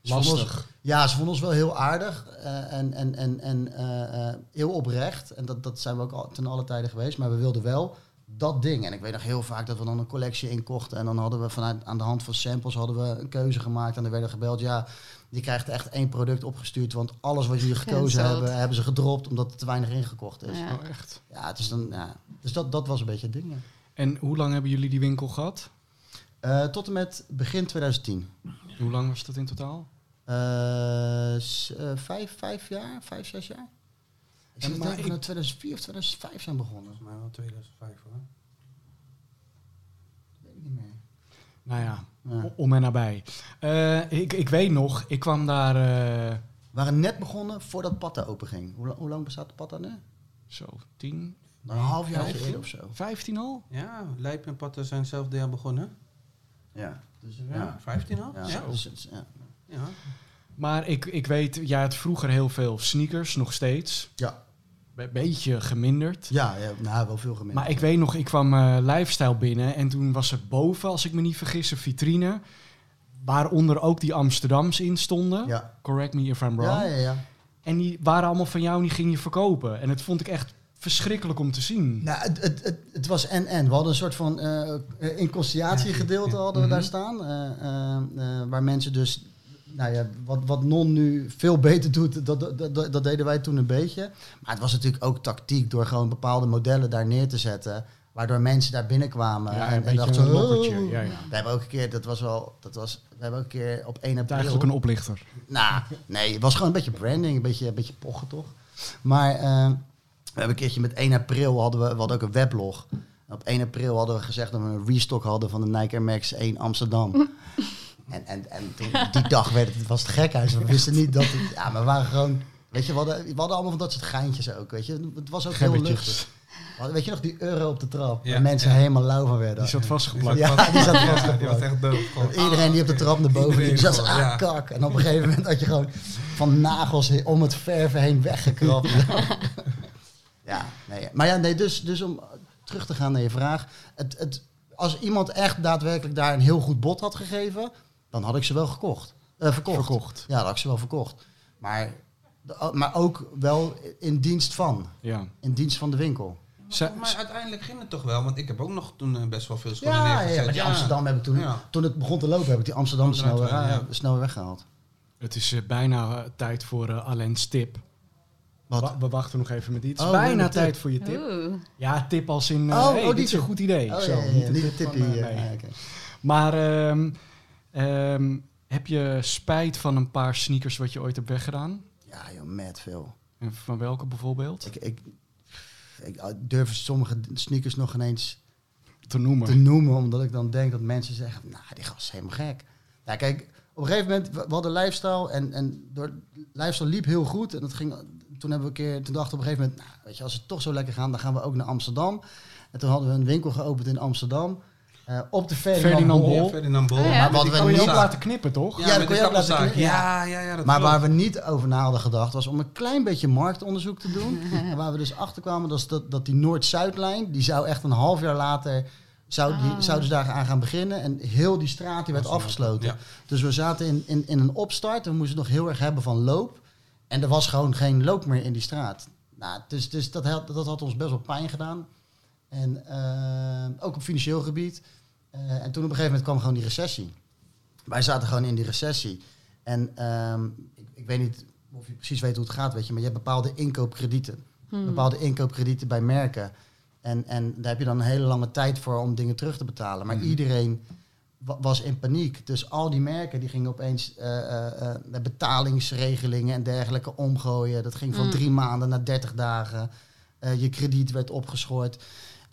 lastig. ja, ze vonden ons wel heel aardig eh, en, en, en, en eh, eh, heel oprecht. En dat, dat zijn we ook al, ten alle tijden geweest. Maar we wilden wel dat ding. En ik weet nog heel vaak dat we dan een collectie inkochten. En dan hadden we vanuit aan de hand van samples hadden we een keuze gemaakt. En dan werden gebeld. Ja, je krijgt echt één product opgestuurd. Want alles wat jullie gekozen hebben, hebben ze gedropt omdat er te weinig ingekocht is. Ja, Ja. Oh, echt. het is dan, ja. Dus dat, dat was een beetje het ding. ja. En hoe lang hebben jullie die winkel gehad? Eh, tot en met begin 2010. Hoe lang was dat in totaal? Eh, eh, vijf, vijf jaar, vijf, zes jaar. Ik zit maar ik- in 2004 of 2005 zijn begonnen. Volgens mij wel 2005 hoor. Weet ik niet meer. Nou ja, om en nabij. Eh, ik, ik weet nog, ik kwam daar... eh, We waren net begonnen voordat Patta open ging. Hoe, hoe lang bestaat Patta nu? zo, tien, Een half jaar eerder of zo. 15 al? Ja, Lijp en Patta zijn zelf jaar begonnen. Ja. Dus, Ja, ja. 15 al? Ja, Ja. dus het- ja. Ja. Maar ik, ik weet, jij had vroeger heel veel sneakers, nog steeds. Ja. Een beetje geminderd. Ja, ja, nou, wel veel gemeen. Maar ik weet nog, ik kwam eh Lifestyle binnen en toen was er boven, als ik me niet vergis, een vitrine. Waaronder ook die Amsterdams in stonden. Ja. Correct me if I'm wrong. Ja, ja, ja. En die waren allemaal van jou en die ging je verkopen. En dat vond ik echt verschrikkelijk om te zien. Nou, het, het, het, het was en-en. We hadden een soort van eh eh, inconciliatiegedeelte hadden we daar Mhm. staan. eh, eh, waar mensen dus... Nou ja, wat, wat Non nu veel beter doet, dat, dat, dat, dat deden wij toen een beetje. Maar het was natuurlijk ook tactiek door gewoon bepaalde modellen daar neer te zetten. Waardoor mensen daar binnenkwamen. Ja, en, en dachten, een lokkertje. "Oh." Ja, ja. We hebben ook een keer, dat was wel, dat was, we hebben ook een keer op 1 Het april... eigenlijk een oplichter. Nou, nee, het was gewoon een beetje branding, een beetje, een beetje pochen toch. Maar eh, we hebben een keertje met 1 april hadden we, we hadden ook een weblog. Op 1 april hadden we gezegd dat we een restock hadden van de Nike Air Max 1 Amsterdam. En en, en toen, die dag werd het, was het gekhuis. We wisten niet dat het, ja, maar we waren gewoon, weet je, we hadden, we hadden allemaal van dat soort geintjes ook, weet je. Het was ook heel luchtig. We hadden- Weet je nog, die euro op de trap, Ja, waar mensen ja. helemaal lauw van werden. Die zat vastgeplakt. Ja, die zat Ja, vastgeplakt. die was echt doof. Gewoon, Iedereen die op de trap naar boven liep, Iedereen zat gewoon, ah, kak. En op een gegeven moment had je gewoon van nagels om het verven heen weggekrapt. ja, nee. Maar ja, nee, dus, dus om terug te gaan naar je vraag. Het, het, als iemand echt daadwerkelijk daar een heel goed bod had gegeven, dan had ik ze wel gekocht. Eh, verkocht. Verkocht. Ja, dan had ik ze wel verkocht. Maar, de- maar ook wel in dienst van. Ja. In dienst van de winkel. Ze- Maar uiteindelijk ging het toch wel, want ik heb ook nog toen eh, best wel veel schoenen Ja, ja, neergezet. maar die Amsterdam heb ik toen, Ja. toen het begon te lopen, heb ik die Amsterdam snel, ja. snel weggehaald. Het is eh, bijna tijd voor eh Alain's tip. Wat? Wa- we wachten nog even met is Oh, bijna tijd voor je tip. Oeh. Ja, tip als in, Oh, hey, oh, dit is een goed idee. Oh, Zo, ja, ja, ja, niet een eh, nee. oké. Maar ehm, ehm, heb je spijt van een paar sneakers wat je ooit hebt weggedaan? Ja, joh, mad veel. En van welke bijvoorbeeld? Ik, ik, ik durf sommige sneakers nog ineens Te noemen. te noemen, omdat ik dan denk dat mensen zeggen, nou, die gast is helemaal gek. Ja, kijk, op een gegeven moment, we we hadden lifestyle en, en door lifestyle liep heel goed. En dat ging, toen hebben we een keer, toen dachten we op een gegeven moment, nou, weet je, als het toch zo lekker gaat, dan gaan we ook naar Amsterdam. En toen hadden we een winkel geopend in Amsterdam, eh, op de Ferdinand, Ferdinand Bol. Ferdinand. Oh, ja. Maar wat we Kon je niet ook laten knippen, toch? Ja, Ja, dat kon je ook laten knippen. Ja, ja, ja, dat Maar klopt. waar we niet over na hadden gedacht, was om een klein beetje marktonderzoek te doen. en waar we dus achter kwamen, dat, dat, dat die Noord-Zuidlijn, die zou echt een half jaar later, zou die, Ah. zouden ze daar aan gaan beginnen. En heel die straat die werd afgesloten. Ja. Dus we zaten in, in, in een opstart en we moesten nog heel erg hebben van loop. En er was gewoon geen loop meer in die straat. Nou, dus, dus dat, had, dat had ons best wel pijn gedaan. En eh, ook op financieel gebied. Eh, en toen op een gegeven moment kwam gewoon die recessie. Wij zaten gewoon in die recessie. En ehm, ik, ik weet niet of je precies weet hoe het gaat, weet je, maar je hebt bepaalde inkoopkredieten. Hmm. Bepaalde inkoopkredieten bij merken. En, en daar heb je dan een hele lange tijd voor om dingen terug te betalen. Maar Mhm. iedereen wa- was in paniek. Dus al die merken die gingen opeens eh, eh, eh, de betalingsregelingen en dergelijke omgooien. Dat ging van Mm. drie maanden naar 30 dagen. Eh, je krediet werd opgeschort.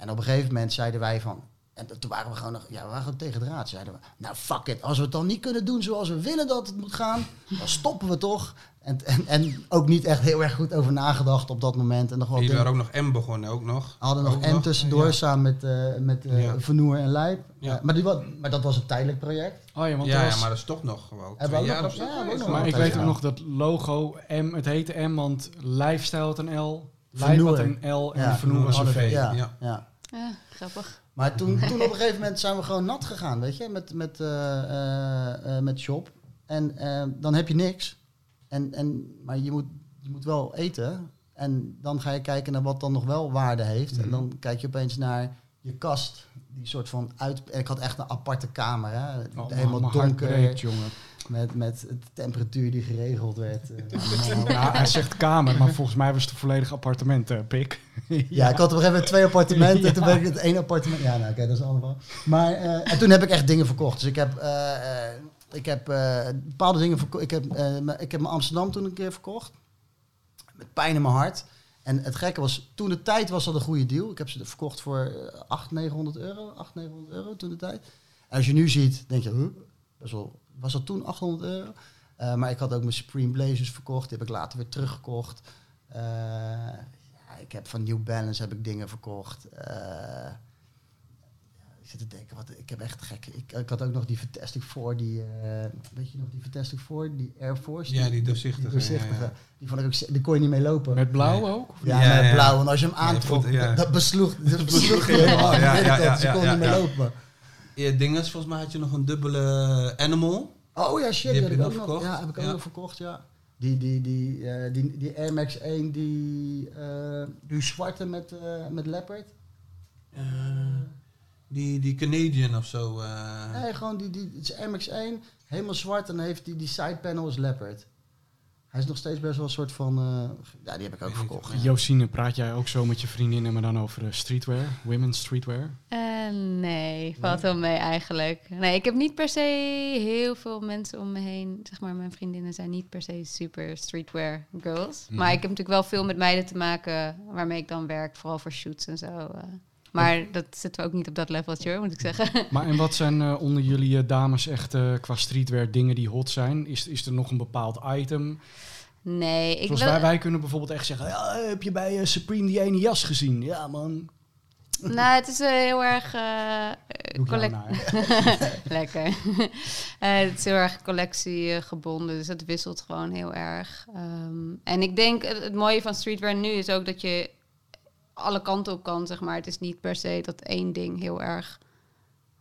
En op een gegeven moment zeiden wij van... En toen waren we gewoon nog, ja, we waren gewoon tegen de raad. Zeiden we, nou fuck it, als we het dan niet kunnen doen zoals we willen dat het moet gaan, dan stoppen we toch. En, en, en ook niet echt heel erg goed over nagedacht op dat moment. En nog wel Jullie waren ook nog M begonnen, ook nog. hadden nog en tussendoor ja. samen met, eh met eh, Ja. Vernoer en Lijp. Ja. Eh, maar, die, maar dat was een tijdelijk project. Oh ja, want Ja, was- maar dat is toch nog we twee jaar nog- of zo. maar ik weet ook nog dat logo M, het heette M, want Lifestyle had een L, Lijp had een L en Ja, Vernoer was een V. Ja, Ja. grappig. Maar toen, toen op een gegeven moment zijn we gewoon nat gegaan, weet je, met, met, eh, eh, eh, met shop. En eh, dan heb je niks. En, en, maar je moet, je moet wel eten. En dan ga je kijken naar wat dan nog wel waarde heeft. En dan kijk je opeens naar je kast. Die soort van uit... En ik had echt een aparte kamer, hè. Oh, Helemaal donker. breekt, jongen. Met, met de temperatuur die geregeld werd. eh. Ja, hij zegt kamer, maar volgens mij was het een volledig appartement, pik. Ja, ik had op een gegeven moment twee appartementen. Ja. Toen ben ik het één appartement. Ja, nou oké, dat is allemaal. Maar eh, en toen heb ik echt dingen verkocht. Dus ik heb, ik heb bepaalde dingen verkocht. Ik heb, ik heb mijn Amsterdam toen een keer verkocht. Met pijn in mijn hart. En het gekke was, toen de tijd was dat een goede deal. Ik heb ze verkocht voor eh, 800, 900 euro. 800, 900 euro toen de tijd. En als je nu ziet, denk je, huh? Best wel, was dat toen 800 euro? Eh, maar ik had ook mijn Supreme Blazers verkocht. Die heb ik later weer teruggekocht. Eh, ja, ik heb van New Balance heb ik dingen verkocht. Eh, ik zit te denken, wat, ik heb echt gek. Ik, ik had ook nog die Fantastic Four, die, eh, weet je nog, die Fantastic Four, die Air Force. Ja, die doorzichtige, doorzichtige. ja, ja. Die vond ik ook, die kon je niet mee lopen. Met blauw Nee. ook? ja, Ja, met ja. blauw. En als je hem aantrok, ja. dat, besloeg, dat besloeg je helemaal. ja, Ja, ja, ja, Ze ja, kon ja, niet meer ja. Lopen. Ja, dinges, volgens mij had je nog een dubbele Animal. Oh ja, shit, Die die, heb je ik ook nog? Ja, heb ik ook Ja. nog verkocht, ja. Die, die, die, eh, die, die Air Max 1, die, eh, die zwarte met, eh, met leopard. Die, die Canadian of zo. Nee, gewoon die, die, het is Air Max 1, helemaal zwart en heeft die, die side panel is leopard. Hij is nog steeds best wel een soort van, eh, ja, die heb ik ook verkocht. ja. Josine, praat jij ook zo met je vriendinnen, maar dan over eh, streetwear? Women's streetwear? Eh, nee, valt wel mee eigenlijk. Nee, ik heb niet per se heel veel mensen om me heen. Zeg maar, mijn vriendinnen zijn niet per se super streetwear girls. Mhm. Maar ik heb natuurlijk wel veel met meiden te maken waarmee ik dan werk, vooral voor shoots en zo. eh. Maar dat zitten we ook niet op dat leveltje, hoor, moet ik zeggen. Maar en wat zijn eh, onder jullie eh, dames echt eh, qua streetwear dingen die hot zijn? Is, is er nog een bepaald item? Nee, ik Zoals wil- wij, wij kunnen bijvoorbeeld echt zeggen, ja, heb je bij Supreme die ene jas gezien? Ja man, Nou, het is heel erg... collect-. Lekker. Het is heel erg collectiegebonden, dus het wisselt gewoon heel erg. Ehm, en ik denk, het, het mooie van streetwear nu is ook dat je alle kanten op kan, zeg maar. Het is niet per se dat één ding heel erg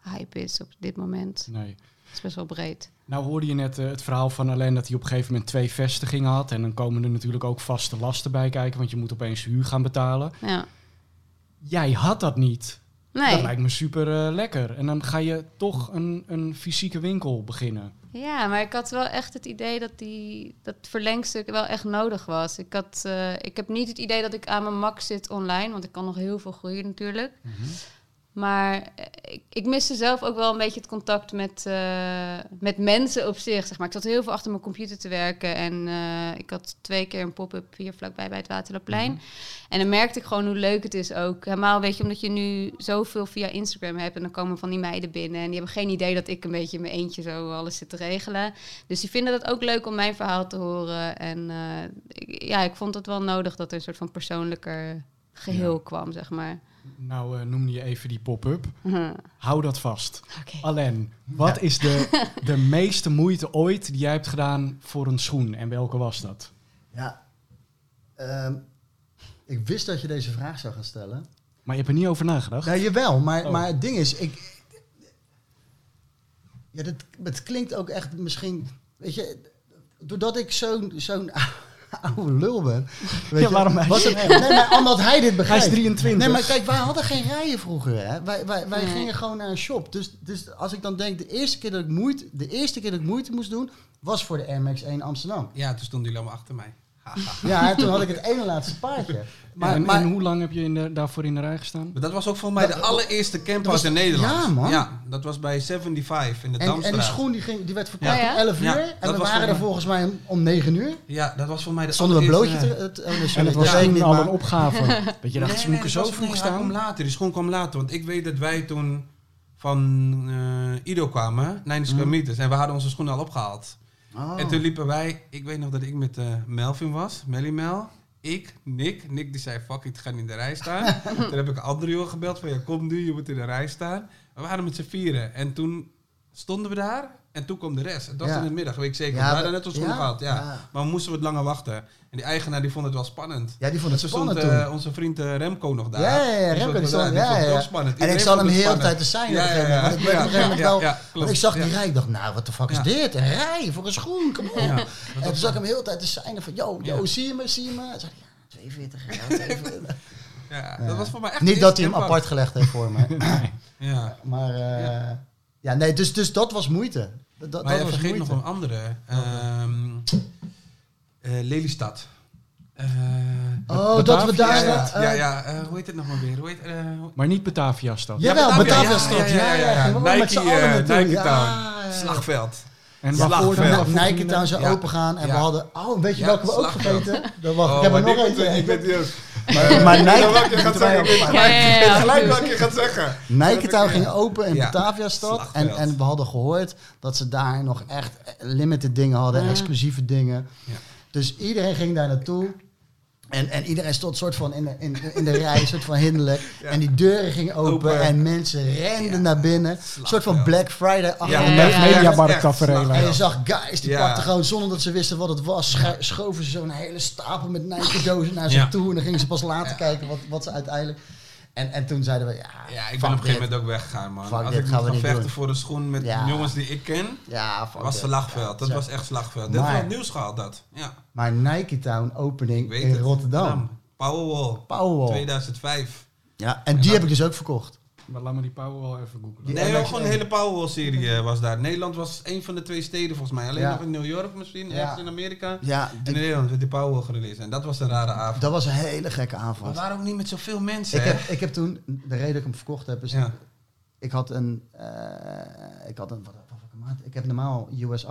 hype is op dit moment. Nee. Het is best wel breed. Nou hoorde je net eh, het verhaal van Alain dat hij op een gegeven moment twee vestigingen had. En dan komen er natuurlijk ook vaste lasten bij kijken, want je moet opeens huur gaan betalen. Ja. Jij had dat niet. Dat Nee. lijkt me super eh, lekker. En dan ga je toch een, een fysieke winkel beginnen. Ja, maar ik had wel echt het idee dat die, dat verlengstuk wel echt nodig was. Ik, had, eh, ik heb niet het idee dat ik aan mijn max zit online, want ik kan nog heel veel groeien natuurlijk. Maar eh, ik, ik miste zelf ook wel een beetje het contact met, eh, met mensen op zich. Zeg maar. Ik zat heel veel achter mijn computer te werken. En eh, ik had twee keer een pop-up hier vlakbij bij het Waterloopplein. En dan merkte ik gewoon hoe leuk het is ook. Helemaal, weet je, omdat je nu zoveel via Instagram hebt. En dan komen van die meiden binnen. En die hebben geen idee dat ik een beetje in mijn eentje zo alles zit te regelen. Dus die vinden dat ook leuk om mijn verhaal te horen. En ik- ja, ik vond het wel nodig dat er een soort van persoonlijker geheel Ja. kwam, zeg maar. Nou eh, noemde je even die pop-up. Oké. Hou dat vast. Alain, wat is de, de meeste moeite ooit die jij hebt gedaan voor een schoen? En welke was dat? Ja, ehm, ik wist dat je deze vraag zou gaan stellen. Maar je hebt er niet over nagedacht. Nou, jawel, maar, Oh. maar het ding is, ik... Ja, dat, het klinkt ook echt misschien... Weet je, doordat ik zo'n zo'n oude lul ben... Weet Ja, je, waarom hij- was het, Nee, maar omdat hij dit Hij begrijpt. is 23. Nee, maar kijk, wij hadden geen rijen vroeger. Hè? Wij, wij, wij Nee. gingen gewoon naar een shop. Dus, dus als ik dan denk, de eerste, keer dat ik moeite, de eerste keer dat ik moeite moest doen... was voor de Air Max 1 Amsterdam. Ja, toen stonden jullie allemaal achter mij. Ja, toen had ik het ene laatste paardje. Maar, en, maar, en hoe lang heb je in de, daarvoor in de rij gestaan? Maar dat was ook volgens mij de allereerste dat campus was- in Nederland. Ja, man. Ja, dat was bij 75 in de en, Damstraat. en die schoen die, ging, die werd verkocht Ja, om 11 uur. Ja, en dat we was waren voor er volgens mij om, om 9 uur. Ja, dat was voor mij de Zonder een blootje te... Het, oh, En was dat toen niet, al een opgave. Dat je dacht, Nee, ze moeten nee, zo was- vroeg kwam staan. later. Die schoen kwam later. Want ik weet dat wij toen van eh, Ido kwamen, 90 square Mhm. meters. En we hadden onze schoenen al opgehaald. Oh. En toen liepen wij, ik weet nog dat ik met eh, Melvin was, Melly Mel. Ik, Nick. Nick die zei, fuck it, ga niet in de rij staan. toen heb ik een andere jongen gebeld van, ja kom nu, je moet in de rij staan. We waren met z'n vieren. En toen stonden we daar en toen kwam de rest. Dat was in de middag, weet ik zeker. Ja, we hadden net ons schoenen ja, gehad, ja. Maar we moesten wat langer wachten. En die eigenaar die vond het wel spannend. Ja, die vond het spannend stond toen. eh, onze vriend eh, Remco nog daar. Ja, ja, Remco, die stond- ja, ja. spannend. En ik zat hem heel de tijd te zijn op Ja, een gegeven ja, moment. Want ik op een gegeven moment wel... want ik zag die rij, ik dacht, nou, wat de fuck is dit? Een rij voor een schoen, kom op. En toen zag ik hem heel de tijd te zijn van, yo, yo, zie je me, zie je me? Toen zei hij, ja, 42 graden. 42. ja, dat was voor mij echt Niet dat hij hem apart gelegd heeft voor me. Ja. Maar eh, Ja. nee, dus, dus dat was moeite. Dat, dat Maar je was vergeet moeite. nog een andere. Ehm eh, Lelystad. Eh, Oh, dat we daar ja, ja, ja, eh, hoe heet het nog maar weer? Hoe heet, eh, hoe- Maar niet Batavia-stad. Jawel, Batavia, Batavia ja, stad. ja, ja, Nike, eh, Town. Slagveld. En waarvoor Waarvoor Nike Town zou open gaan en we hadden... Oh, weet je welke we ook vergeten? Dat wacht, Oh, ik heb er maar nog eentje. Ik weet of- Maar, maar Ik weet Nike, welke je gaat zeggen. Ik weet Ja, gelijk- ja, ja, ik weet gelijk absoluut. welke je gaat zeggen. Nike Town ging open in Ja. Batavia-stad. En, en we hadden gehoord dat ze daar nog echt limited dingen hadden, Ja. exclusieve dingen. Ja. Dus iedereen ging daar naartoe. En, en iedereen stond soort van in de, in, in de rij, soort van hinderlijk. En die deuren gingen open, Open. en mensen renden naar binnen. Een soort van. Black Friday achter Ja, Ja, mediamarkt. En je zag guys, die Ja. pakten gewoon zonder dat ze wisten wat het was, scho- schoven ze zo'n hele stapel met Nike-dozen naar zich Ja. toe. En dan gingen ze pas later kijken wat, wat ze uiteindelijk... En, en toen zeiden we, ja, Ja, ik ben op een gegeven moment ook weggegaan, man. Als dit, ik gaan we niet vechten doen. voor een schoen met Ja. jongens die ik ken, Ja, was slagveld. Dat was echt slagveld. Dit was het nieuws gehaald, dat. Ja, Maar Nike Town opening in het. Rotterdam. Powerwall. Powerwall. 2005. Ja, en die heb ik dus ook verkocht. Maar laat me die Power wel even googlen. Nee, MX1. joh, gewoon een hele Powerwall-serie eh, was daar. Nederland was een van de twee steden volgens mij. Alleen Ja. nog in New York misschien, Ja. ergens in Amerika. Ja, En in Nederland werd die Powerwall gereleased. En dat was een rare avond. dat was een hele gekke We avond. waren ook niet met zoveel mensen, Ik hè? heb, ik heb toen, de reden dat ik hem verkocht heb, is... Ja. Ik had een... eh, ik had een... Wat? Ik heb normaal US 8,5.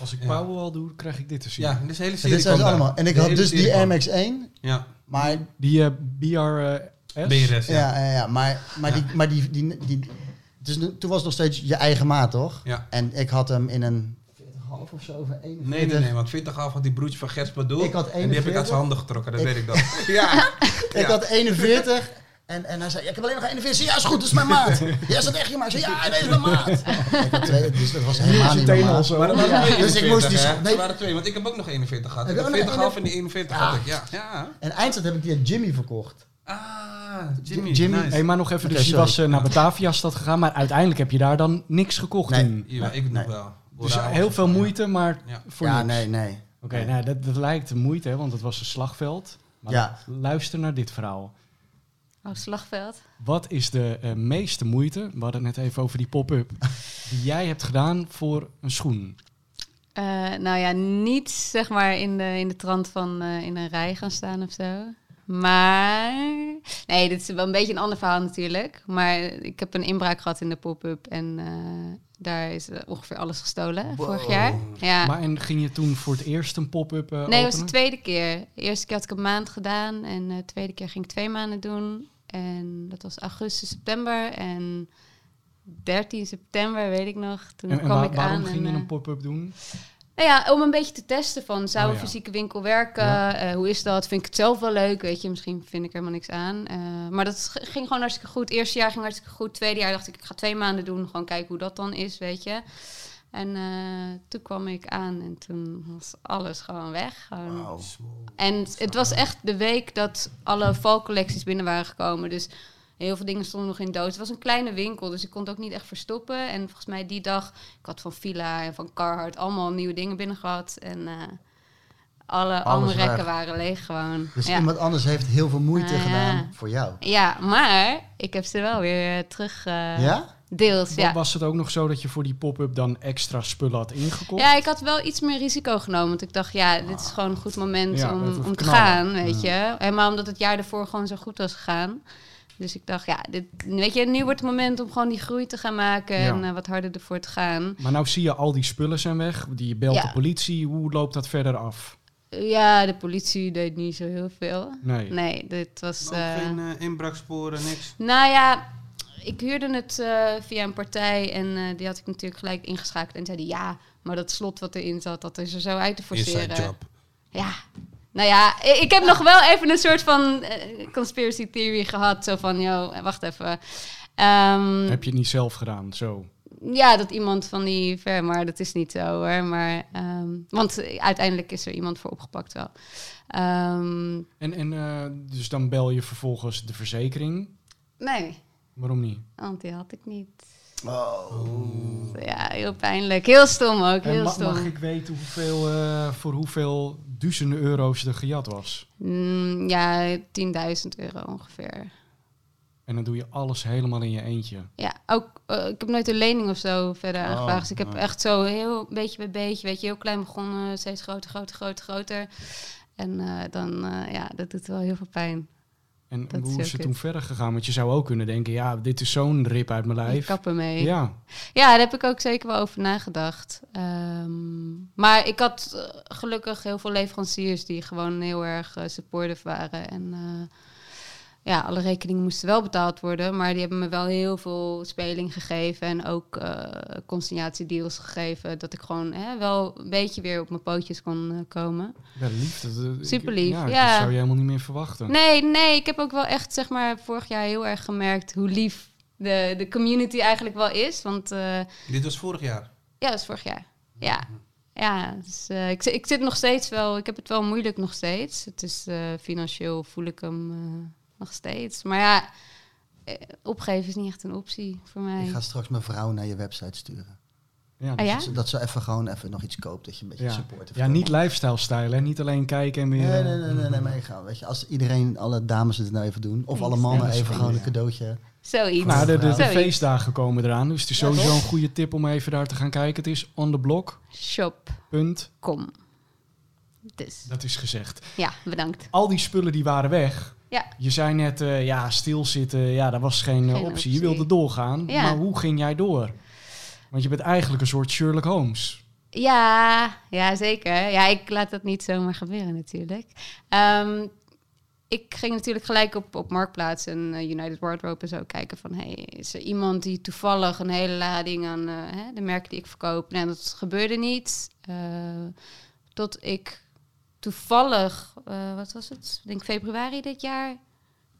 Als ik Ja. Power al doe, krijg ik dit te zien. Ja, deze hele En serie dit zijn allemaal. En ik De had hele dus die serie kwam. MX-1, Ja, maar... Die eh, BRS? BRS, ja. Ja, ja, ja, maar, maar, Die, maar die, die, die, dus nu- toen was het nog steeds je eigen maat, toch? Ja. En ik had hem in een 40,5 of zo, of een 41. Nee, nee, nee, want 40 af had die broertje van. Ik had En die heb ik 41. uit zijn handen getrokken, dat Ik- weet ik nog. ja. Ik Ja. had 41. En, en hij zei, ja, ik heb alleen nog 41. Ja, is goed, dat is mijn maat. Ja, is dat echt je maat? Ik zei, ja, nee, is mijn maat. Ik had twee, dus dat was helemaal niet mijn maat. zo. Maar er waren twee dus ik moest die 41, scho- hè? nee. Er waren twee, want ik heb ook nog 41 gehad. Ik heb ook nog 40 half en die 41 Ja. had ik, ja. ja. En eindstand heb ik die aan Jimmy verkocht. Ah, Jimmy, Jimmy. nice. Hey, maar nog even, dus je was eh, naar Bataviastad gegaan, maar uiteindelijk heb je daar dan niks gekocht Nee. in. Ja, ik Nee. nog wel. Dus heel veel ja. moeite, maar Ja. voor ja, niks. nee, nee. Oké, nou, dat, dat lijkt moeite, hè, want het was een slagveld. Maar Ja. luister naar dit verhaal. Oh, slagveld. Wat is de eh, meeste moeite, we hadden het net even over die pop-up, die jij hebt gedaan voor een schoen? Eh, nou ja, niet zeg maar in de, in de trant van eh, in een rij gaan staan of zo. Maar, nee, dit is wel een beetje een ander verhaal natuurlijk. Maar ik heb een inbraak gehad in de pop-up en eh, daar is eh, ongeveer alles gestolen vorig jaar. Ja. Maar en ging je toen voor het eerst een pop-up eh Nee, dat was de tweede keer. De eerste keer had ik een maand gedaan en de tweede keer ging ik twee maanden doen. En dat was augustus, september en 13 september, weet ik nog. Toen En, en kwam waar- ik waarom aan. ging je en, een pop-up doen? Nou ja, om een beetje te testen van, zou Oh, een ja. fysieke winkel werken? Ja. Eh, hoe is dat? Vind ik het zelf wel leuk? Weet je, misschien vind ik er helemaal niks aan. Eh, maar dat ging gewoon hartstikke goed. Eerste jaar ging hartstikke goed. Tweede jaar dacht ik, ik ga twee maanden doen. Gewoon kijken hoe dat dan is, weet je. En eh, toen kwam ik aan en toen was alles gewoon weg. Gewoon. En het- het was echt de week dat alle valcollecties binnen waren gekomen. Dus heel veel dingen stonden nog in doos. Het was een kleine winkel, dus ik kon het ook niet echt verstoppen. En volgens mij die dag, ik had van Fila en van Carhartt allemaal nieuwe dingen binnen gehad. En eh, alle, alle Alles rekken waren leeg gewoon. Dus ja. iemand anders heeft heel veel moeite Ah. gedaan voor jou. ja, maar ik heb ze wel weer eh, terug... eh, Ja? Deels, ja. Was het ook nog zo dat je voor die pop-up dan extra spullen had ingekocht? Ja, ik had wel iets meer risico genomen. Want ik dacht, ja, dit is gewoon een goed moment Ja, om, om te gaan, weet je. Helemaal omdat het jaar ervoor gewoon zo goed was gegaan. Dus ik dacht, ja, dit, weet je, nu wordt het moment om gewoon die groei te gaan maken Ja. en eh, wat harder ervoor te gaan. Maar nou zie je al die spullen zijn weg. Die belt Ja. de politie. Hoe loopt dat verder af? Ja, de politie deed niet zo heel veel. Nee. Nee, dit was... Eh, geen eh, inbraaksporen, niks. Nou ja, ik huurde het eh, via een partij en eh, die had ik natuurlijk gelijk ingeschakeld. En zei die, ja, maar dat slot wat erin zat, dat is er zo uit te forceren. Inside job. Ja. Nou ja, ik heb nog wel even een soort van eh, conspiracy theory gehad. Zo van, joh, wacht even. Ehm, Heb je het niet zelf gedaan? Zo. ja, dat iemand van die ver, maar dat is niet zo hoor. Maar, ehm, want eh, uiteindelijk is er iemand voor opgepakt wel. Ehm, En, en eh, dus dan bel je vervolgens de verzekering. nee, Waarom niet? want die had ik niet. Oh. Ja, heel pijnlijk. Heel stom ook, En heel ma- stom. mag ik weten hoeveel, eh, voor hoeveel duizenden euro's er gejat was? Mm, ja, 10.000 euro ongeveer. En dan doe je alles helemaal in je eentje. Ja, ook, eh, ik heb nooit een lening of zo verder Oh, aangevraagd. Dus ik heb echt zo heel beetje bij beetje, weet je, heel klein begonnen, steeds groter, groter, groter, groter. En eh, dan, eh, ja, dat doet wel heel veel pijn. En Dat hoe is het toen verder gegaan? Want je zou ook kunnen denken, ja, dit is zo'n rip uit mijn Ik lijf. kap ermee. Ja. Ja, daar heb ik ook zeker wel over nagedacht. Ehm, maar ik had eh, gelukkig heel veel leveranciers die gewoon heel erg eh, supportive waren. En eh, ja, alle rekeningen moesten wel betaald worden. Maar die hebben me wel heel veel speling gegeven. En ook eh consignatiedeals gegeven. Dat ik gewoon hè, wel een beetje weer op mijn pootjes kon eh, komen. Ja, lief. Dat, eh, Super lief, Ja, ja. dat zou je helemaal niet meer verwachten. Nee, nee, ik heb ook wel echt, zeg maar, vorig jaar heel erg gemerkt hoe lief de, de community eigenlijk wel is. Want eh, Dit was vorig jaar. ja, dat is vorig jaar. Ja, ja dus, eh, ik, ik zit nog steeds wel, ik heb het wel moeilijk nog steeds. Het is eh, financieel voel ik hem eh, nog steeds. Maar ja, eh, opgeven is niet echt een optie voor mij. Ik ga straks mijn vrouw naar je website sturen. Ja, Ah, ja? Dat ze- Dat ze even gewoon even nog iets koopt. Dat je een beetje Ja. support ja, niet lifestyle style, hè? Niet alleen kijken en weer... Nee, eh, nee, nee, nee, nee, maar ik ga, weet je, als iedereen, alle dames het nou even doen, of alle mannen even gewoon een cadeautje. Zoiets. Nou, de, de, feestdagen komen eraan, dus het is sowieso een goede tip om even daar te gaan kijken. Het is on the block. Shop, Punt. kom. Dus, Dat is gezegd. ja, bedankt. Al die spullen die waren weg. Ja. Je zei net, eh, ja, stilzitten, ja, dat was geen, eh, Geen optie. optie. Je wilde doorgaan, Ja. maar hoe ging jij door? Want je bent eigenlijk een soort Sherlock Holmes. Ja, ja, zeker. Ja, ik laat dat niet zomaar gebeuren natuurlijk. Ehm, ik ging natuurlijk gelijk op, op Marktplaats en eh, United Wardrobe en zo kijken van... Hey, is er iemand die toevallig een hele lading aan hè, de merken die ik verkoop... Nee, dat gebeurde niet. Tot ik toevallig, eh, wat was het? Ik denk februari dit jaar...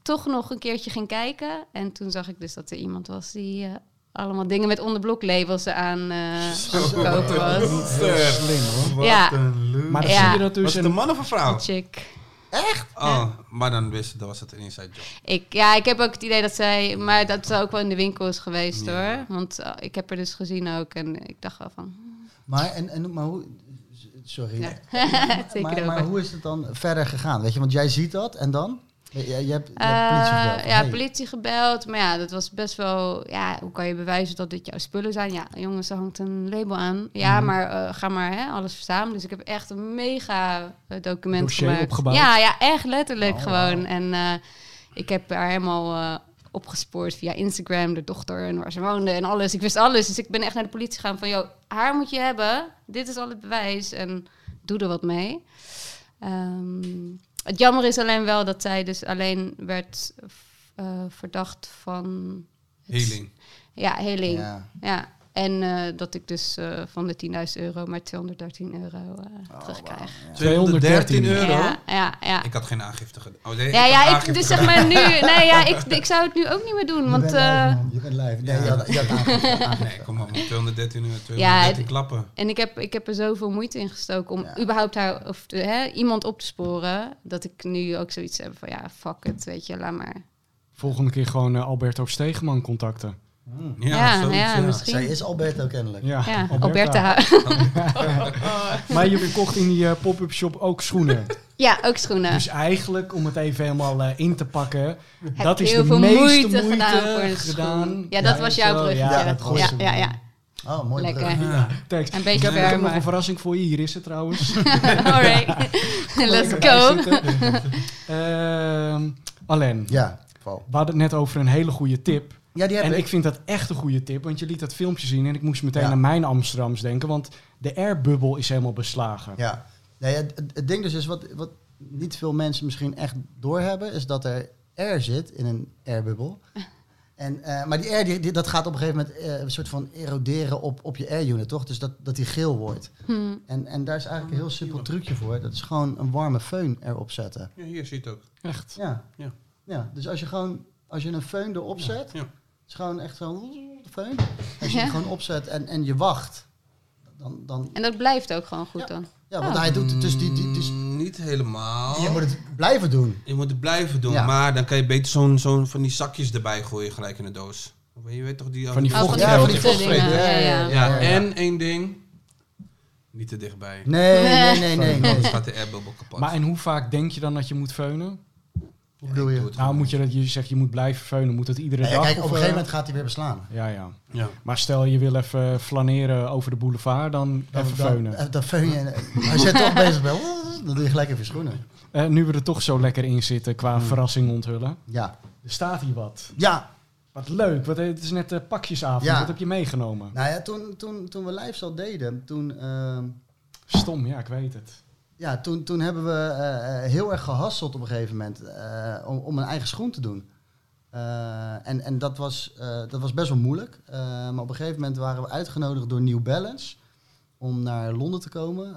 toch nog een keertje ging kijken. En toen zag ik dus dat er iemand was die... eh, allemaal dingen met onderblok labels aan eh aan het verkopen was. Slim hoor. Ja. Maar dan Ja. zie je dat Was dus... het en- een man of een vrouw? Een chick. Oh, maar dan wist dan was het een inside job. Ik, ja, ik heb ook het idee dat zij... Maar dat ze ook wel in de winkel is geweest, Ja. hoor. Want ik heb er dus gezien ook. En ik dacht wel van... Maar, en, en, maar hoe, sorry, Ja. maar, Zeker maar, hoe is het dan verder gegaan? Weet je, want jij ziet dat en dan? Je, je, hebt, je Eh, hebt politie gebeld. ja, hey, politie gebeld. Maar ja, dat was best wel... Ja, hoe kan je bewijzen dat dit jouw spullen zijn? Ja, jongens, er hangt een label aan. Ja, Mhm. maar eh, ga maar hè, alles verzamelen. Dus ik heb echt een mega eh, document Dossier gemaakt. opgebouwd. Ja, ja, echt letterlijk Oh, gewoon. En eh, ik heb haar helemaal eh, opgespoord via Instagram, de dochter en waar ze woonde en alles. Ik wist alles. Dus ik ben echt naar de politie gegaan van... joh, haar moet je hebben. Dit is al het bewijs. En doe er wat mee. Ehm, het jammer is alleen wel dat zij dus alleen werd eh, verdacht van... het- Healing. Ja, heling. Ja. Ja. En eh, dat ik dus eh, van de 10.000 euro maar 213 euro eh, Oh, terugkrijg. wauw, ja. 213 euro? Ja, ja, ja. Ik had geen aangifte gedaan. Oh, nee, Ja, ik ja, ik, dus zeg maar nu... Nee, ja, ik, ik zou het nu ook niet meer doen, Je want... bent eh, live. Je bent live. Nee, Ja. aangifte. Nee, kom op. 213 euro. Ja, 213 het- klappen. En ik heb, ik heb er zoveel moeite in gestoken om Ja. überhaupt haar, of, de- hè, iemand op te sporen. Dat ik nu ook zoiets heb van, ja, fuck it, weet je, laat maar. Volgende keer gewoon Alberto Stegeman contacten. Hmm. Ja, Ja, zoiets, ja, ja. misschien. Zij is Alberto kennelijk. Ja, Ja, Alberta. Alberta. Maar je kocht in die eh, pop-up shop ook schoenen. ja, ook schoenen. Dus eigenlijk, om het even helemaal eh, in te pakken, Heb dat is heel de veel meeste moeite, moeite gedaan voor een gedaan. schoen. Ja, dat was jouw bruggetje. Ja, Ja, dat was ja, ja, ja. Oh, mooi Lekker. brug. Ja. Thanks. Een Ik beetje heb, ik heb nog een verrassing voor je. Hier is het trouwens. Alright, let's go. Ehm, Alain, Ja, we hadden het net over een hele goede tip. Ja, die heb En ik. ik vind dat echt een goede tip, want je liet dat filmpje zien en ik moest meteen Ja. aan mijn Amsterdams denken, want de airbubbel is helemaal beslagen. Ja. Nee, ja, het, het ding dus is, wat, wat niet veel mensen misschien echt doorhebben, is dat er air zit in een airbubbel. En, eh, maar die air, die, die- dat gaat op een gegeven moment eh, een soort van eroderen op, op je air unit, toch? Dus dat, dat die geel wordt. Hm. En, en daar is eigenlijk een heel simpel trucje voor. Dat is gewoon een warme föhn erop zetten. Ja, hier zie je het ook. Echt. Ja. Ja. ja. Dus als je gewoon, als je een föhn erop zet, Ja. Is gewoon echt zo'n föhn. Als je Ja. die gewoon opzet en, en je wacht, dan, dan En dat blijft ook gewoon goed Ja. dan. ja, want Oh. hij doet het dus die, die dus, Niet helemaal. je moet het blijven doen. Je moet het blijven doen, Ja. maar dan kan je beter zo'n zo'n van die zakjes erbij gooien gelijk in de doos. Of Je weet toch die... Van die die Ja, van die vochtige vochtvreter. dingen. Ja, ja, Ja, Ja, ja. en één ding. Niet te dichtbij. Nee, nee, nee, nee. nee. Anders gaat de airbubbel kapot. Maar en hoe vaak denk je dan dat je moet feunen? Hoe bedoel je? Nou, moet je dat je zegt je moet blijven feunen, moet dat iedere Ja, dag? kijk, op of, een gegeven eh, moment gaat hij weer beslaan. Ja, ja. Ja. Maar stel je wil even flaneren over de boulevard, dan even feunen. Dan, dan feun je. Als je toch bezig bent, dan doe je gelijk even je schoenen. Eh, nu we er toch zo lekker in zitten qua Hmm. verrassing onthullen. Ja. Er staat hier wat. Ja. Wat leuk. Wat, het is net eh, pakjesavond. Ja. Wat heb je meegenomen? Nou ja, toen, toen, toen we live al deden, toen... ehm, Stom, ja, ik weet het. Ja, toen, toen hebben we eh, eh, heel erg gehasseld op een gegeven moment eh, om, om een eigen schoen te doen. En en dat, was, dat was best wel moeilijk. Maar op een gegeven moment waren we uitgenodigd door New Balance om naar Londen te komen.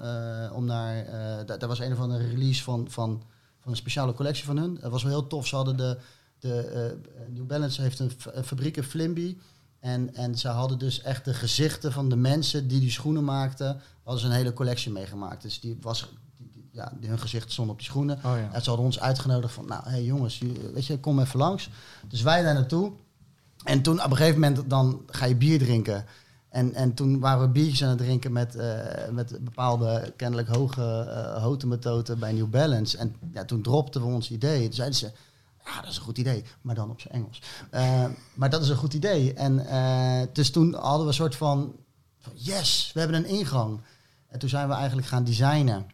om naar, eh, da- daar was een of andere release van, van, van een speciale collectie van hun. Dat was wel heel tof. Ze hadden de, de New Balance heeft een, fabriek in Flimby. En, en ze hadden dus echt de gezichten van de mensen die die schoenen maakten. Hadden ze een hele collectie meegemaakt. Dus die was, ja, hun gezicht stond op die schoenen. Oh ja. En ze hadden ons uitgenodigd van, nou, hé hey jongens, weet je, kom even langs. Dus wij daar naartoe. En toen op een gegeven moment dan ga je bier drinken. En, en toen waren we biertjes aan het drinken met, eh, met bepaalde kennelijk hoge uh, hotemetoten bij New Balance. En ja, toen dropten we ons idee. Toen zeiden ze, ja, dat is een goed idee, maar dan op zijn Engels. Eh, maar dat is een goed idee. En eh, dus toen hadden we een soort van, van, yes, we hebben een ingang. En toen zijn we eigenlijk gaan designen.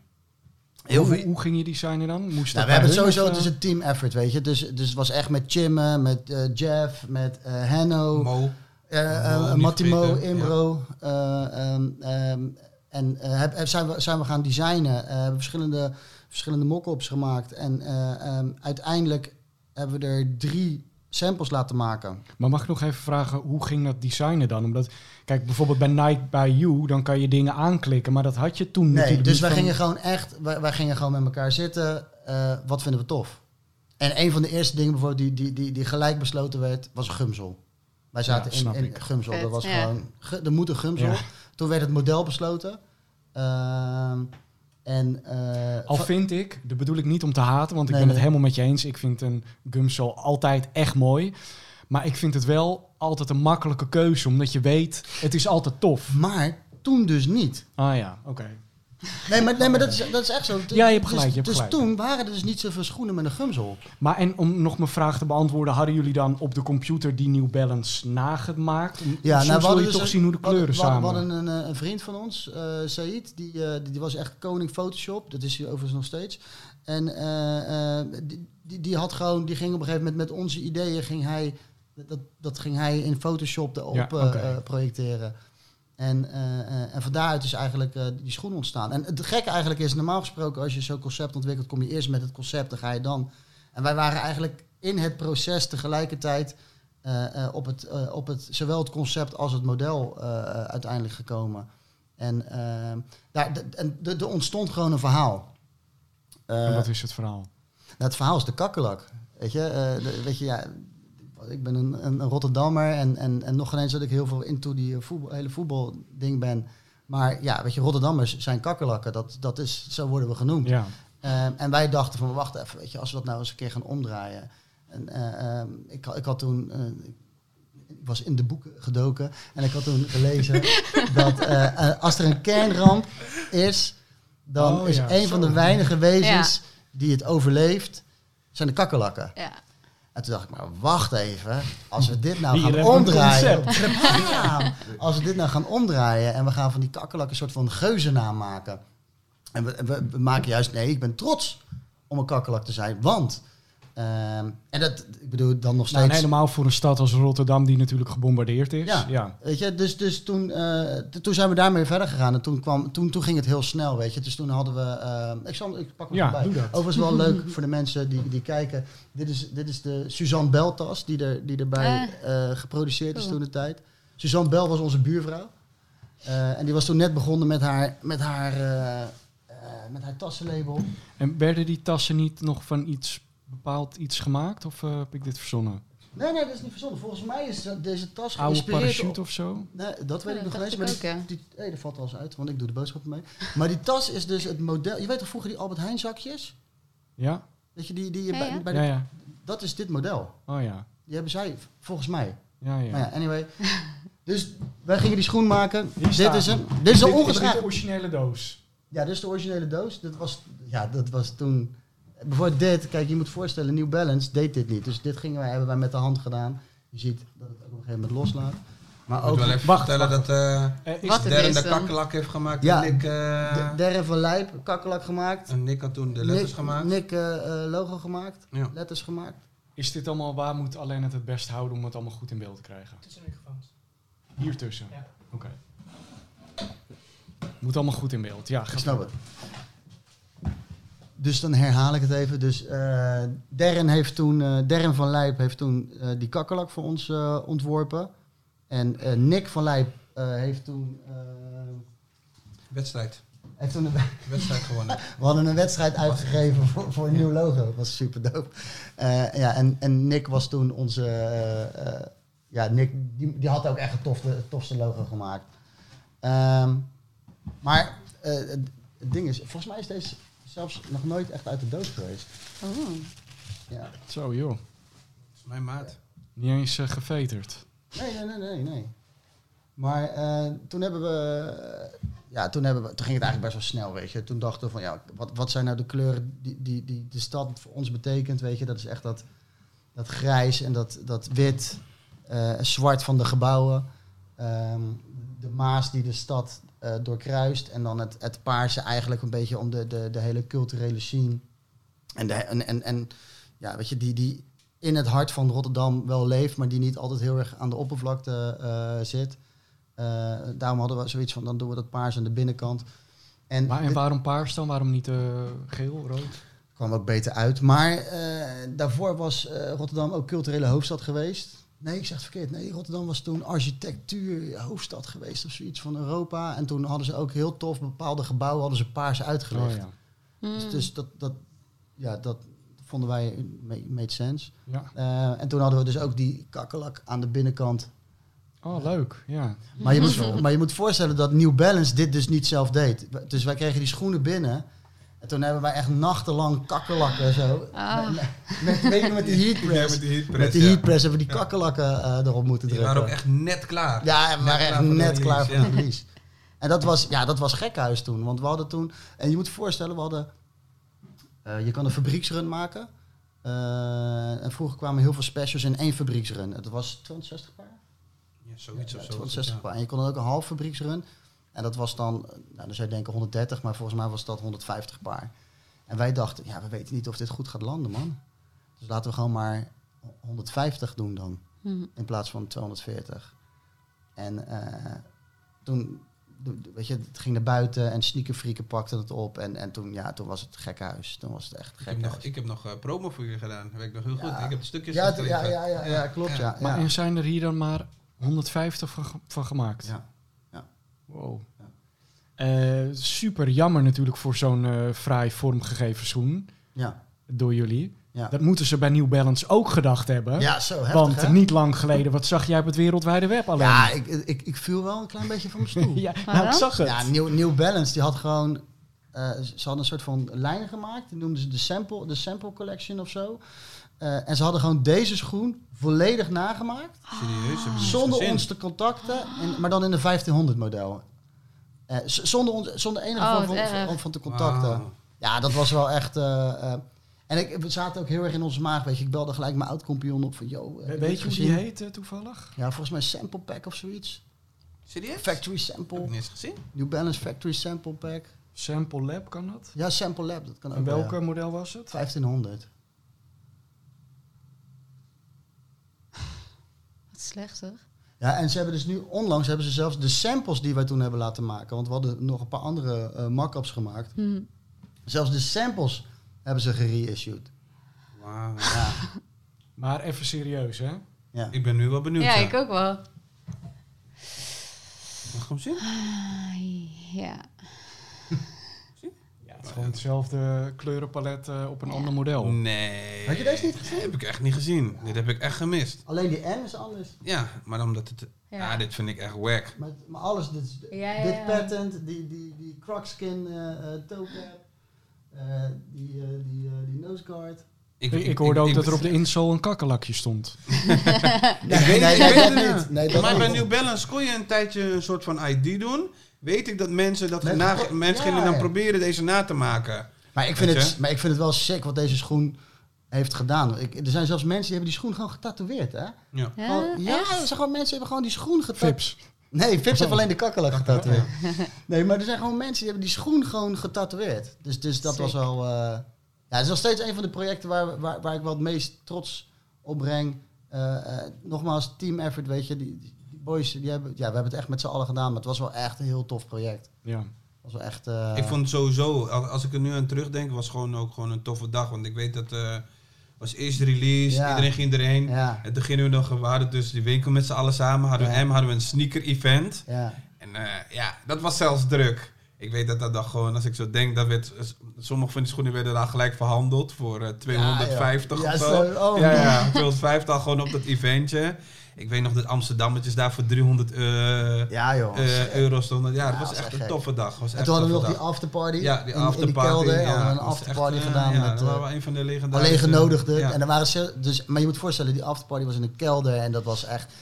Heel hoe, ging je designen dan? Moest nou, we hebben het sowieso, of, het is eh? een team effort, weet je. Dus, dus het was echt met Chimme, met eh, Jeff, met Hanno, Mo. eh Mo, vergeten, Imbro. eh, ehm, ehm, en heb, zijn, we, zijn we gaan designen, eh, hebben verschillende, verschillende mock-ups gemaakt. En eh, ehm, uiteindelijk hebben we er drie samples laten maken. Maar mag ik nog even vragen, hoe ging dat designen dan? Omdat, kijk, bijvoorbeeld bij Night by You, dan kan je dingen aanklikken, maar dat had je toen Nee, natuurlijk dus niet wij van- gingen gewoon echt, wij, wij gingen gewoon met elkaar zitten. eh, wat vinden we tof? En een van de eerste dingen bijvoorbeeld die, die, die, die gelijk besloten werd, was gumsel. Wij zaten Ja, in, in ik. gumsel. Dat was ja. gewoon, ge- er moet een gumsel. Ja. Toen werd het model besloten. Ehm, en, eh, Al vind ik, dat bedoel ik niet om te haten, want ik Nee, ben het nee. helemaal met je eens. Ik vind een gumsel altijd echt mooi. Maar ik vind het wel altijd een makkelijke keuze, omdat je weet, het is altijd tof. maar toen dus niet. Ah ja, oké. Nee, maar, nee, maar dat, is, dat is echt zo. Ja, je hebt Dus- gelijk, je hebt dus gelijk. toen waren er dus niet zoveel schoenen met een gumsel. Maar en om nog mijn vraag te beantwoorden, hadden jullie dan op de computer die New Balance nagemaakt? Om- Ja, nou, we hadden je dus toch een- zien hoe de kleuren we hadden- samen... We hadden een, eh, een vriend van ons, eh Said, die, eh, die, die was echt koning Photoshop. Dat is hij overigens nog steeds. En die, die, die had gewoon, die ging op een gegeven moment met onze ideeën, ging hij, dat, dat ging hij in Photoshop erop Ja, projecteren. En, eh, eh, en van daaruit is eigenlijk eh, die schoen ontstaan. En het gekke eigenlijk is, normaal gesproken, als je zo'n concept ontwikkelt, kom je eerst met het concept, dan ga je dan. En wij waren eigenlijk in het proces tegelijkertijd op, het, op het, zowel het concept als het model uiteindelijk gekomen. En daar, er ontstond gewoon een verhaal. En wat is het verhaal? nou, het verhaal is de kakkelak. Weet je, de- weet je ja, ik ben een, een, een Rotterdammer en, en, en nog eens dat ik heel veel into die eh, voetbal, hele voetbalding ben. Maar ja, weet je, Rotterdammers zijn kakkelakken. Dat, dat is, zo worden we genoemd. Ja. Eh, en wij dachten van, wacht even, weet je, als we dat nou eens een keer gaan omdraaien. En eh, ehm, ik, had- ik had toen, eh, ik was in de boeken gedoken en ik had toen gelezen dat als er een kernramp is, dan Oh is ja, een zo. van de weinige wezens die het overleeft, zijn de kakkelakken. Ja. En toen dacht ik, maar wacht even, als we dit nou Hier gaan omdraaien. Ja, als we dit nou gaan omdraaien en we gaan van die kakkelakken een soort van geuzennaam maken. En we, we, we maken juist, nee, ik ben trots om een kakkelak te zijn, want... ehm, en dat, ik bedoel, dan nog Nou, en steeds... helemaal voor een stad als Rotterdam die natuurlijk gebombardeerd is. Ja. ja. Weet je, dus, dus toen, eh, toen zijn we daarmee verder gegaan. En toen, kwam, toen, toen ging het heel snel, weet je. Dus toen hadden we... eh, ik, zal, ik pak hem Ja, erbij. Overigens wel leuk voor de mensen die, die kijken. Dit is, dit is de Suzanne Bell tas die, er, die erbij eh, geproduceerd is toen de tijd. Suzanne Bell was onze buurvrouw. Eh, en die was toen net begonnen met haar, met haar, eh, eh, met haar tassenlabel. En werden die tassen niet nog van iets bepaald iets gemaakt? Of eh, heb ik dit verzonnen? Nee, nee, dat is niet verzonnen. Volgens mij is eh, deze tas Oude geïnspireerd parachute op- of zo? Nee, dat weet Ja, ik nog dat niet Maar die, die, hey, dat valt al eens uit, want ik doe de boodschappen mee. Maar die tas is dus het model. Je weet toch vroeger die Albert Heijn zakjes? Ja? Weet je, die, die je Ja, bij, ja. bij de- Ja, ja. Dat is dit model. Oh ja. Die hebben zij, volgens mij. Ja, ja. Maar ja, anyway. Dus wij gingen die schoen maken. Dit is. Dit is een Dit is de originele doos. Ja, dit is de originele doos. Dat was, ja, dat was toen... Bijvoorbeeld dit, kijk, je moet voorstellen, New Balance deed dit niet. Dus dit gingen wij, hebben wij met de hand gedaan. Je ziet dat het ook op een gegeven moment loslaat. Maar Ik moet ook wel even wacht, vertellen wacht. dat eh Eh, is Darren is de kakkelak heeft gemaakt. Ja, en Nick, eh, de, Derren van Lijp, kakkelak gemaakt. en Nick had toen de letters Nick, gemaakt. Nick eh, eh, logo gemaakt, Ja. letters gemaakt. Is dit allemaal waar moet alleen het het best houden om het allemaal goed in beeld te krijgen? Tussen de microfoons. Hier tussen? Ja. Oké. Moet allemaal goed in beeld. Ja, Ik snap het. Dus dan herhaal ik het even. Dus eh Darren, heeft toen, Darren van Lijp heeft toen eh, die kakkerlak voor ons ontworpen. En Nick van Lijp heeft toen... Wedstrijd. heeft toen een, Wedstrijd gewonnen. we hadden een wedstrijd uitgegeven voor, voor een nieuw logo. Dat was super dope. Ja, en, en Nick was toen onze... ja, Nick die, die had ook echt het tofste, tofste logo gemaakt. Ehm, maar het ding is, volgens mij is deze zelfs nog nooit echt uit de doos geweest. Oh. Ja. Zo joh. Dat is mijn maat. Niet eens eh, geveterd. Nee, nee, nee, nee, nee. Maar eh, toen hebben we, eh, ja, toen hebben we, toen ging het eigenlijk best wel snel, weet je. Toen dachten we van, ja, wat, wat zijn nou de kleuren die, die, die de stad voor ons betekent, weet je. Dat is echt dat, dat grijs en dat, dat wit, eh, zwart van de gebouwen. Ehm, de Maas die de stad eh, doorkruist. En dan het, het paarse eigenlijk een beetje om de, de, de hele culturele scene. En, de, en, en, en ja, weet je, die, die in het hart van Rotterdam wel leeft, maar die niet altijd heel erg aan de oppervlakte eh, zit. Eh, daarom hadden we zoiets van, dan doen we dat paars aan de binnenkant. En, Maar, en waarom paars dan? Waarom niet geel, rood? kwam ook beter uit. Maar daarvoor was Rotterdam ook culturele hoofdstad geweest. Nee, ik zeg het verkeerd. Nee, Rotterdam was toen architectuur hoofdstad geweest of zoiets van Europa. En toen hadden ze ook heel tof bepaalde gebouwen hadden ze paars uitgelegd. Oh ja. Hmm. Dus, dus dat, dat, ja, dat vonden wij ma- made sense. ja. Eh, en toen hadden we dus ook die kakkelak aan de binnenkant. Oh, leuk. Ja. Maar je, moet, maar je moet voorstellen dat New Balance dit dus niet zelf deed. Dus wij kregen die schoenen binnen. En toen hebben wij echt nachtenlang kakkelakken zo. Ah. Met, met, je, met die heat Ja, press. met die heatpress, Met die ja. heat press hebben we die kakkelakken eh, erop moeten Die drukken. waren ook echt net klaar. Ja, we waren echt net klaar voor de release. En dat was, ja, dat was gekhuis toen. Want we hadden toen... En je moet je voorstellen, we hadden... eh, je kan een fabrieksrun maken. Eh, en vroeger kwamen heel veel specials in één fabrieksrun. Het was 260 paar. Ja, zoiets Ja, of zo. 260 ja. paar. En je kon dan ook een half fabrieksrun. En dat was dan, nou, dan zou je denken 130, maar volgens mij was dat 150 paar. En wij dachten, ja, we weten niet of dit goed gaat landen, man. Dus laten we gewoon maar 150 doen dan Hmm. in plaats van 240. En eh, toen, weet je, het ging naar buiten en sneakerfrieken pakten het op. En, en toen, ja, toen was het gek huis. Toen was het echt Ik heb gek nog, ik heb nog eh, promo voor jullie gedaan. Dat weet ik nog heel Ja. goed. Ik heb de stukjes Ja, ja, ja, ja, ja, klopt, ja. Maar ja. en zijn er hier dan maar 150 van, van gemaakt? Ja. Wow. Eh, super jammer natuurlijk voor zo'n eh fraai vormgegeven schoen Ja, door jullie. ja. Dat moeten ze bij New Balance ook gedacht hebben. ja zo heftig, Want hè? niet lang geleden, wat zag jij op het wereldwijde web alleen? Ja, ik, ik, ik viel wel een klein beetje van mijn stoel. ja nou, ik zag het. Ja, New, New Balance die had gewoon. eh, ze hadden een soort van lijn gemaakt. Die noemden ze de sample, de sample collection of zo. Eh, en ze hadden gewoon deze schoen volledig nagemaakt. Serieus? Heb je niet Zonder ons te contacten. En, maar dan in de 1500 model. Eh, zonder, ons, zonder enige Oh, vorm van, van, van te contacten. Ja, dat was wel echt. eh, eh, en ik, we zaten ook heel erg in onze maag. Weet je, ik belde gelijk mijn oud-compagnon op van. Yo, We- heb Weet je hoe die heet toevallig? Ja, volgens mij Sample Pack of zoiets. Serieus? Factory Heb Sample. ik niet eens gezien. New Balance Factory Sample Pack. Sample Lab kan dat? Ja, Sample Lab, dat kan ook En wel, welk ja. model was het? 1500. Wat slecht zeg. Ja, en ze hebben dus nu onlangs hebben ze zelfs de samples die wij toen hebben laten maken, want we hadden nog een paar andere eh mock-ups gemaakt. Hmm. Zelfs de samples hebben ze gereissued. Wauw. Ja, Maar even serieus, hè? ja. Ik ben nu wel benieuwd. Ja, ik ook wel. Mag ik hem zien? Ah, ja. Ja, het is gewoon hetzelfde kleurenpalet eh, op een ander model. Nee. Had je deze niet gezien? Heb ik echt niet gezien. Dit heb ik echt gemist. Alleen die N is anders. Ja, maar omdat het... Ja, Ja. dit vind ik echt wack. Maar, maar alles, dit, is- Ja, ja, dit ja. patent, die, die, die crocskin uh, toe cap, eh, die, eh, die, eh, die nose guard. Ik, ik hoorde ook dat er op de insole een kakkelakje stond. Ik weet, nee, ik nee, weet dat het niet. Nee, dat maar bij. New Balance kon je een tijdje een soort van ID doen. Weet ik dat mensen dat Met- na, ja, mensen gingen dan ja. proberen deze na te maken. Maar ik, vind Weet het, je? maar ik vind het wel sick wat deze schoen heeft gedaan. Ik, er zijn zelfs mensen die hebben die schoen gewoon getatoeëerd, hè? Ja. Ja, Gewoon- ja, echt? er zijn gewoon mensen die hebben gewoon die schoen getatoeëerd. Fips. Nee, Vips heeft alleen de kakkelak getatoeëerd. Nee, maar er zijn gewoon mensen die hebben die schoen gewoon getatoeëerd. Dus, dus dat Sick. was wel... eh, ja, het is nog steeds een van de projecten waar, waar, waar ik wel het meest trots op breng. Eh, eh, nogmaals, team effort, weet je. Die boys, die hebben, ja, we hebben het echt met z'n allen gedaan. Maar het was wel echt een heel tof project. Ja. was wel echt... eh, Ik vond het sowieso, al- als ik er nu aan terugdenk, was gewoon ook gewoon een toffe dag. Want ik weet dat eh was eerst release, Ja. iedereen ging erheen. Ja, En toen gingen we nog, we hadden dus die winkel met z'n allen samen, hadden we Ja. M, hadden we een sneaker event. ja. En eh, ja, dat was zelfs druk. Ik weet dat dat dan gewoon, als ik zo denk, dat werd, sommige van die schoenen werden daar gelijk verhandeld voor eh, 250 ja, of zo. zo. Oh, ja, man. ja, 250 al gewoon op dat eventje. Ik weet nog dat Amsterdammetjes daar voor 300 eh, Ja, joh. eh, euro stonden. Ja, dat Ja, was was echt een gek. toffe dag. Was en echt toen hadden we nog die afterparty. Ja, die in, in afterparty. die kelder ja, hadden we een afterparty gedaan ja, met... dat waren wel een van de legendarische... alleen genodigden. Ja, En dan waren ze, dus, maar je moet voorstellen, die afterparty was in een kelder en dat was echt,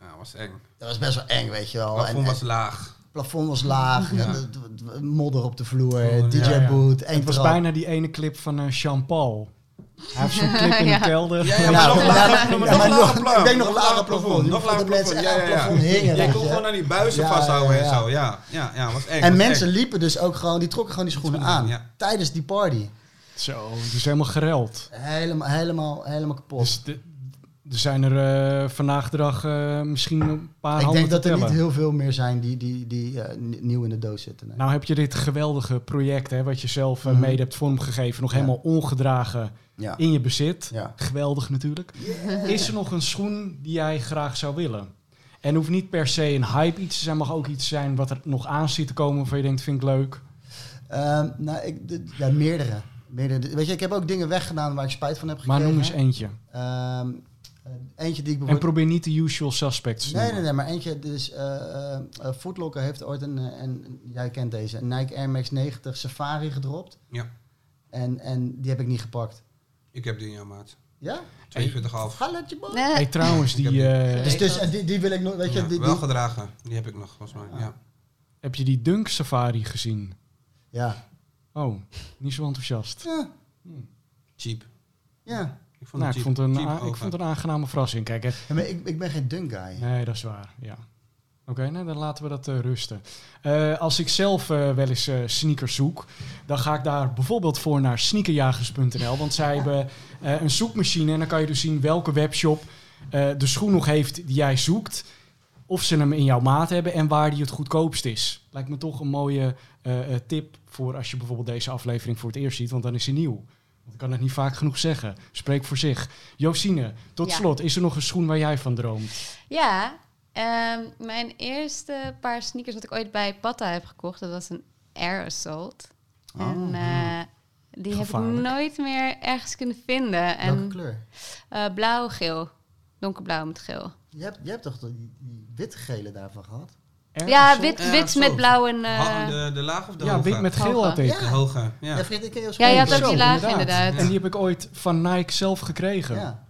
ja, was eng. dat was best wel eng, weet je wel. Het plafond was laag. Het plafond was laag, Ja. en de- de- de- modder op de vloer, Gewoon, DJ ja, ja. boot, één Het was trap. bijna die ene clip van eh Jean-Paul. Hij heeft zo'n clip in Ja. de kelder. Ja, ja, Ja, maar nog lager, ik denk nog lager plafond. Nog lager plafond. Ja, ja, hingen, kon gewoon aan die buizen Ja, vasthouden ja, ja. en zo. Ja, ja, ja, was eng. En was mensen eng. liepen dus ook gewoon, die trokken gewoon die schoenen aan. ja. Tijdens die party. Zo, het is helemaal gereld. Helemaal, helemaal, helemaal kapot. Er zijn er eh, vandaag de dag eh, misschien een paar ik denk dat er niet heel veel meer zijn die, die, die eh, nieuw in de doos zitten. nee. Nou heb je dit geweldige project, hè, wat je zelf Mhm. mede hebt vormgegeven, nog Ja. helemaal ongedragen ja. in je bezit. Ja. Geweldig natuurlijk. Is er nog een schoen die jij graag zou willen? En hoeft niet per se een hype iets te zijn, mag ook iets zijn wat er nog aan zit te komen waarvan je denkt, vind ik leuk. Ehm, nou, ik, ja, meerdere. meerdere. Weet je, ik heb ook dingen weggedaan waar ik spijt van heb Maar gekregen. noem eens eentje. Ehm, eh, eentje die ik En probeer niet de usual suspects te Nee, nee, nee, maar eentje, dus eh eh, eh, Footlocker heeft ooit een, eh, en jij kent deze, een Nike Air Max 90 Safari gedropt. Ja. En, en die heb ik niet gepakt. Ik heb die in jouw maat. Ja? 42,5. Halletje boy. Nee. Hey, trouwens, die, die- eh, Dus, dus eh, die, die wil ik nog, weet je, Ja, die, wel die- gedragen. Die heb ik nog, volgens mij. Ja. heb je die Dunk Safari gezien? ja. Oh, niet zo enthousiast. Ja, Cheap. ja. Ik vond Nou, het ik vond, een, a- ik vond een aangename verrassing. Kijk, hè. Ja, maar ik, ik ben geen dunk guy. Nee, dat is waar. Ja. Oké, nee, dan laten we dat eh, rusten. Eh, als ik zelf eh, wel eens eh, sneakers zoek, dan ga ik daar bijvoorbeeld voor naar sneakerjagers.nl. Want zij hebben eh, een zoekmachine en dan kan je dus zien welke webshop eh, de schoen nog heeft die jij zoekt. Of ze hem in jouw maat hebben en waar die het goedkoopst is. Lijkt me toch een mooie eh, eh, tip voor als je bijvoorbeeld deze aflevering voor het eerst ziet, want dan is hij nieuw. Want ik kan het niet vaak genoeg zeggen. Spreek voor zich. Josine, tot Ja. slot, is er nog een schoen waar jij van droomt? Ja, ehm, mijn eerste paar sneakers wat ik ooit bij Patta heb gekocht, dat was een Air Assault. en eh, die heb ik nooit meer ergens kunnen vinden. Welke En kleur? eh, blauw-geel. Donkerblauw met geel. Je hebt, je hebt toch die, die wit-gele daarvan gehad? Ja, wit, Ja, wit met blauw en... eh, de, de laag of de Ja, hoge? wit met geel had ik. Ja. De hoge, ja. Ja, ik je Ja, je had ook die laag inderdaad. Ja. En die heb ik ooit van Nike zelf gekregen. Ja.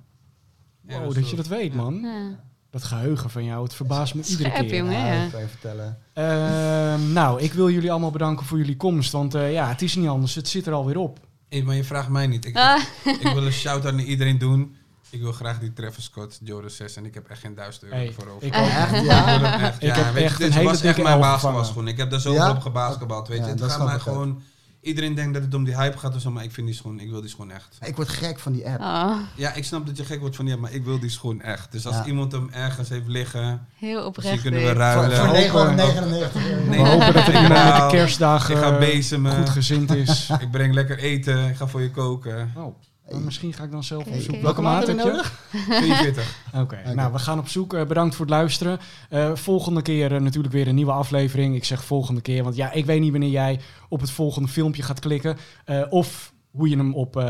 Ja, Wow, dat je dat weet, ja. man. ja. Dat geheugen van jou, het verbaast me iedere Scherp, keer. jongen. Ja, Ja. kan je vertellen. Ehm, nou, ik wil jullie allemaal bedanken voor jullie komst. Want eh, ja, het is niet anders. Het zit er alweer op. Hey, maar je vraagt mij niet. Ik, Ah, ik wil een shout-out naar iedereen doen. Ik wil graag die Travis Scott Jordan 6 en ik heb echt geen duizend euro Hey, ervoor over. ik ook. Echt, ja? wil hem echt. Ik ja, heb weet je, echt dit een hele was echt mijn basketbalschoen. Ik heb daar zoveel Ja? op gebasketbald. Weet je, Ja, het gaat mij gewoon. Iedereen denkt dat het om die hype gaat of zo, maar ik vind die schoen, ik wil die schoen echt. Ik word gek van die app. oh, Ja, ik snap dat je gek wordt van die, app, maar ik wil die schoen echt. Dus als Ja. iemand hem ergens heeft liggen, heel misschien oprecht. kunnen we. Voor, ruilen. voor hopen- 999 euro. Nee. We hopen dat Ik iemand met de kerstdagen ik ga bezemen. goed gezind is. Ik breng lekker eten, ik ga voor je koken. Oh, maar misschien ga ik dan zelf op zoek. oké. Welke maat heb je? nodig? 42. Oké, nou we gaan op zoek. Eh, bedankt voor het luisteren. Eh, volgende keer eh, natuurlijk weer een nieuwe aflevering. Ik zeg volgende keer, want ja, ik weet niet wanneer jij op het volgende filmpje gaat klikken. Eh, of hoe je hem op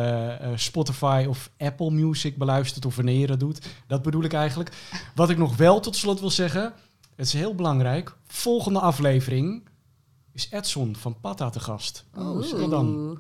Spotify of Apple Music beluistert of wanneer je dat doet. Dat bedoel ik eigenlijk. Wat ik nog wel tot slot wil zeggen, het is heel belangrijk. Volgende aflevering is Edson van Patta te gast. Oh, dan.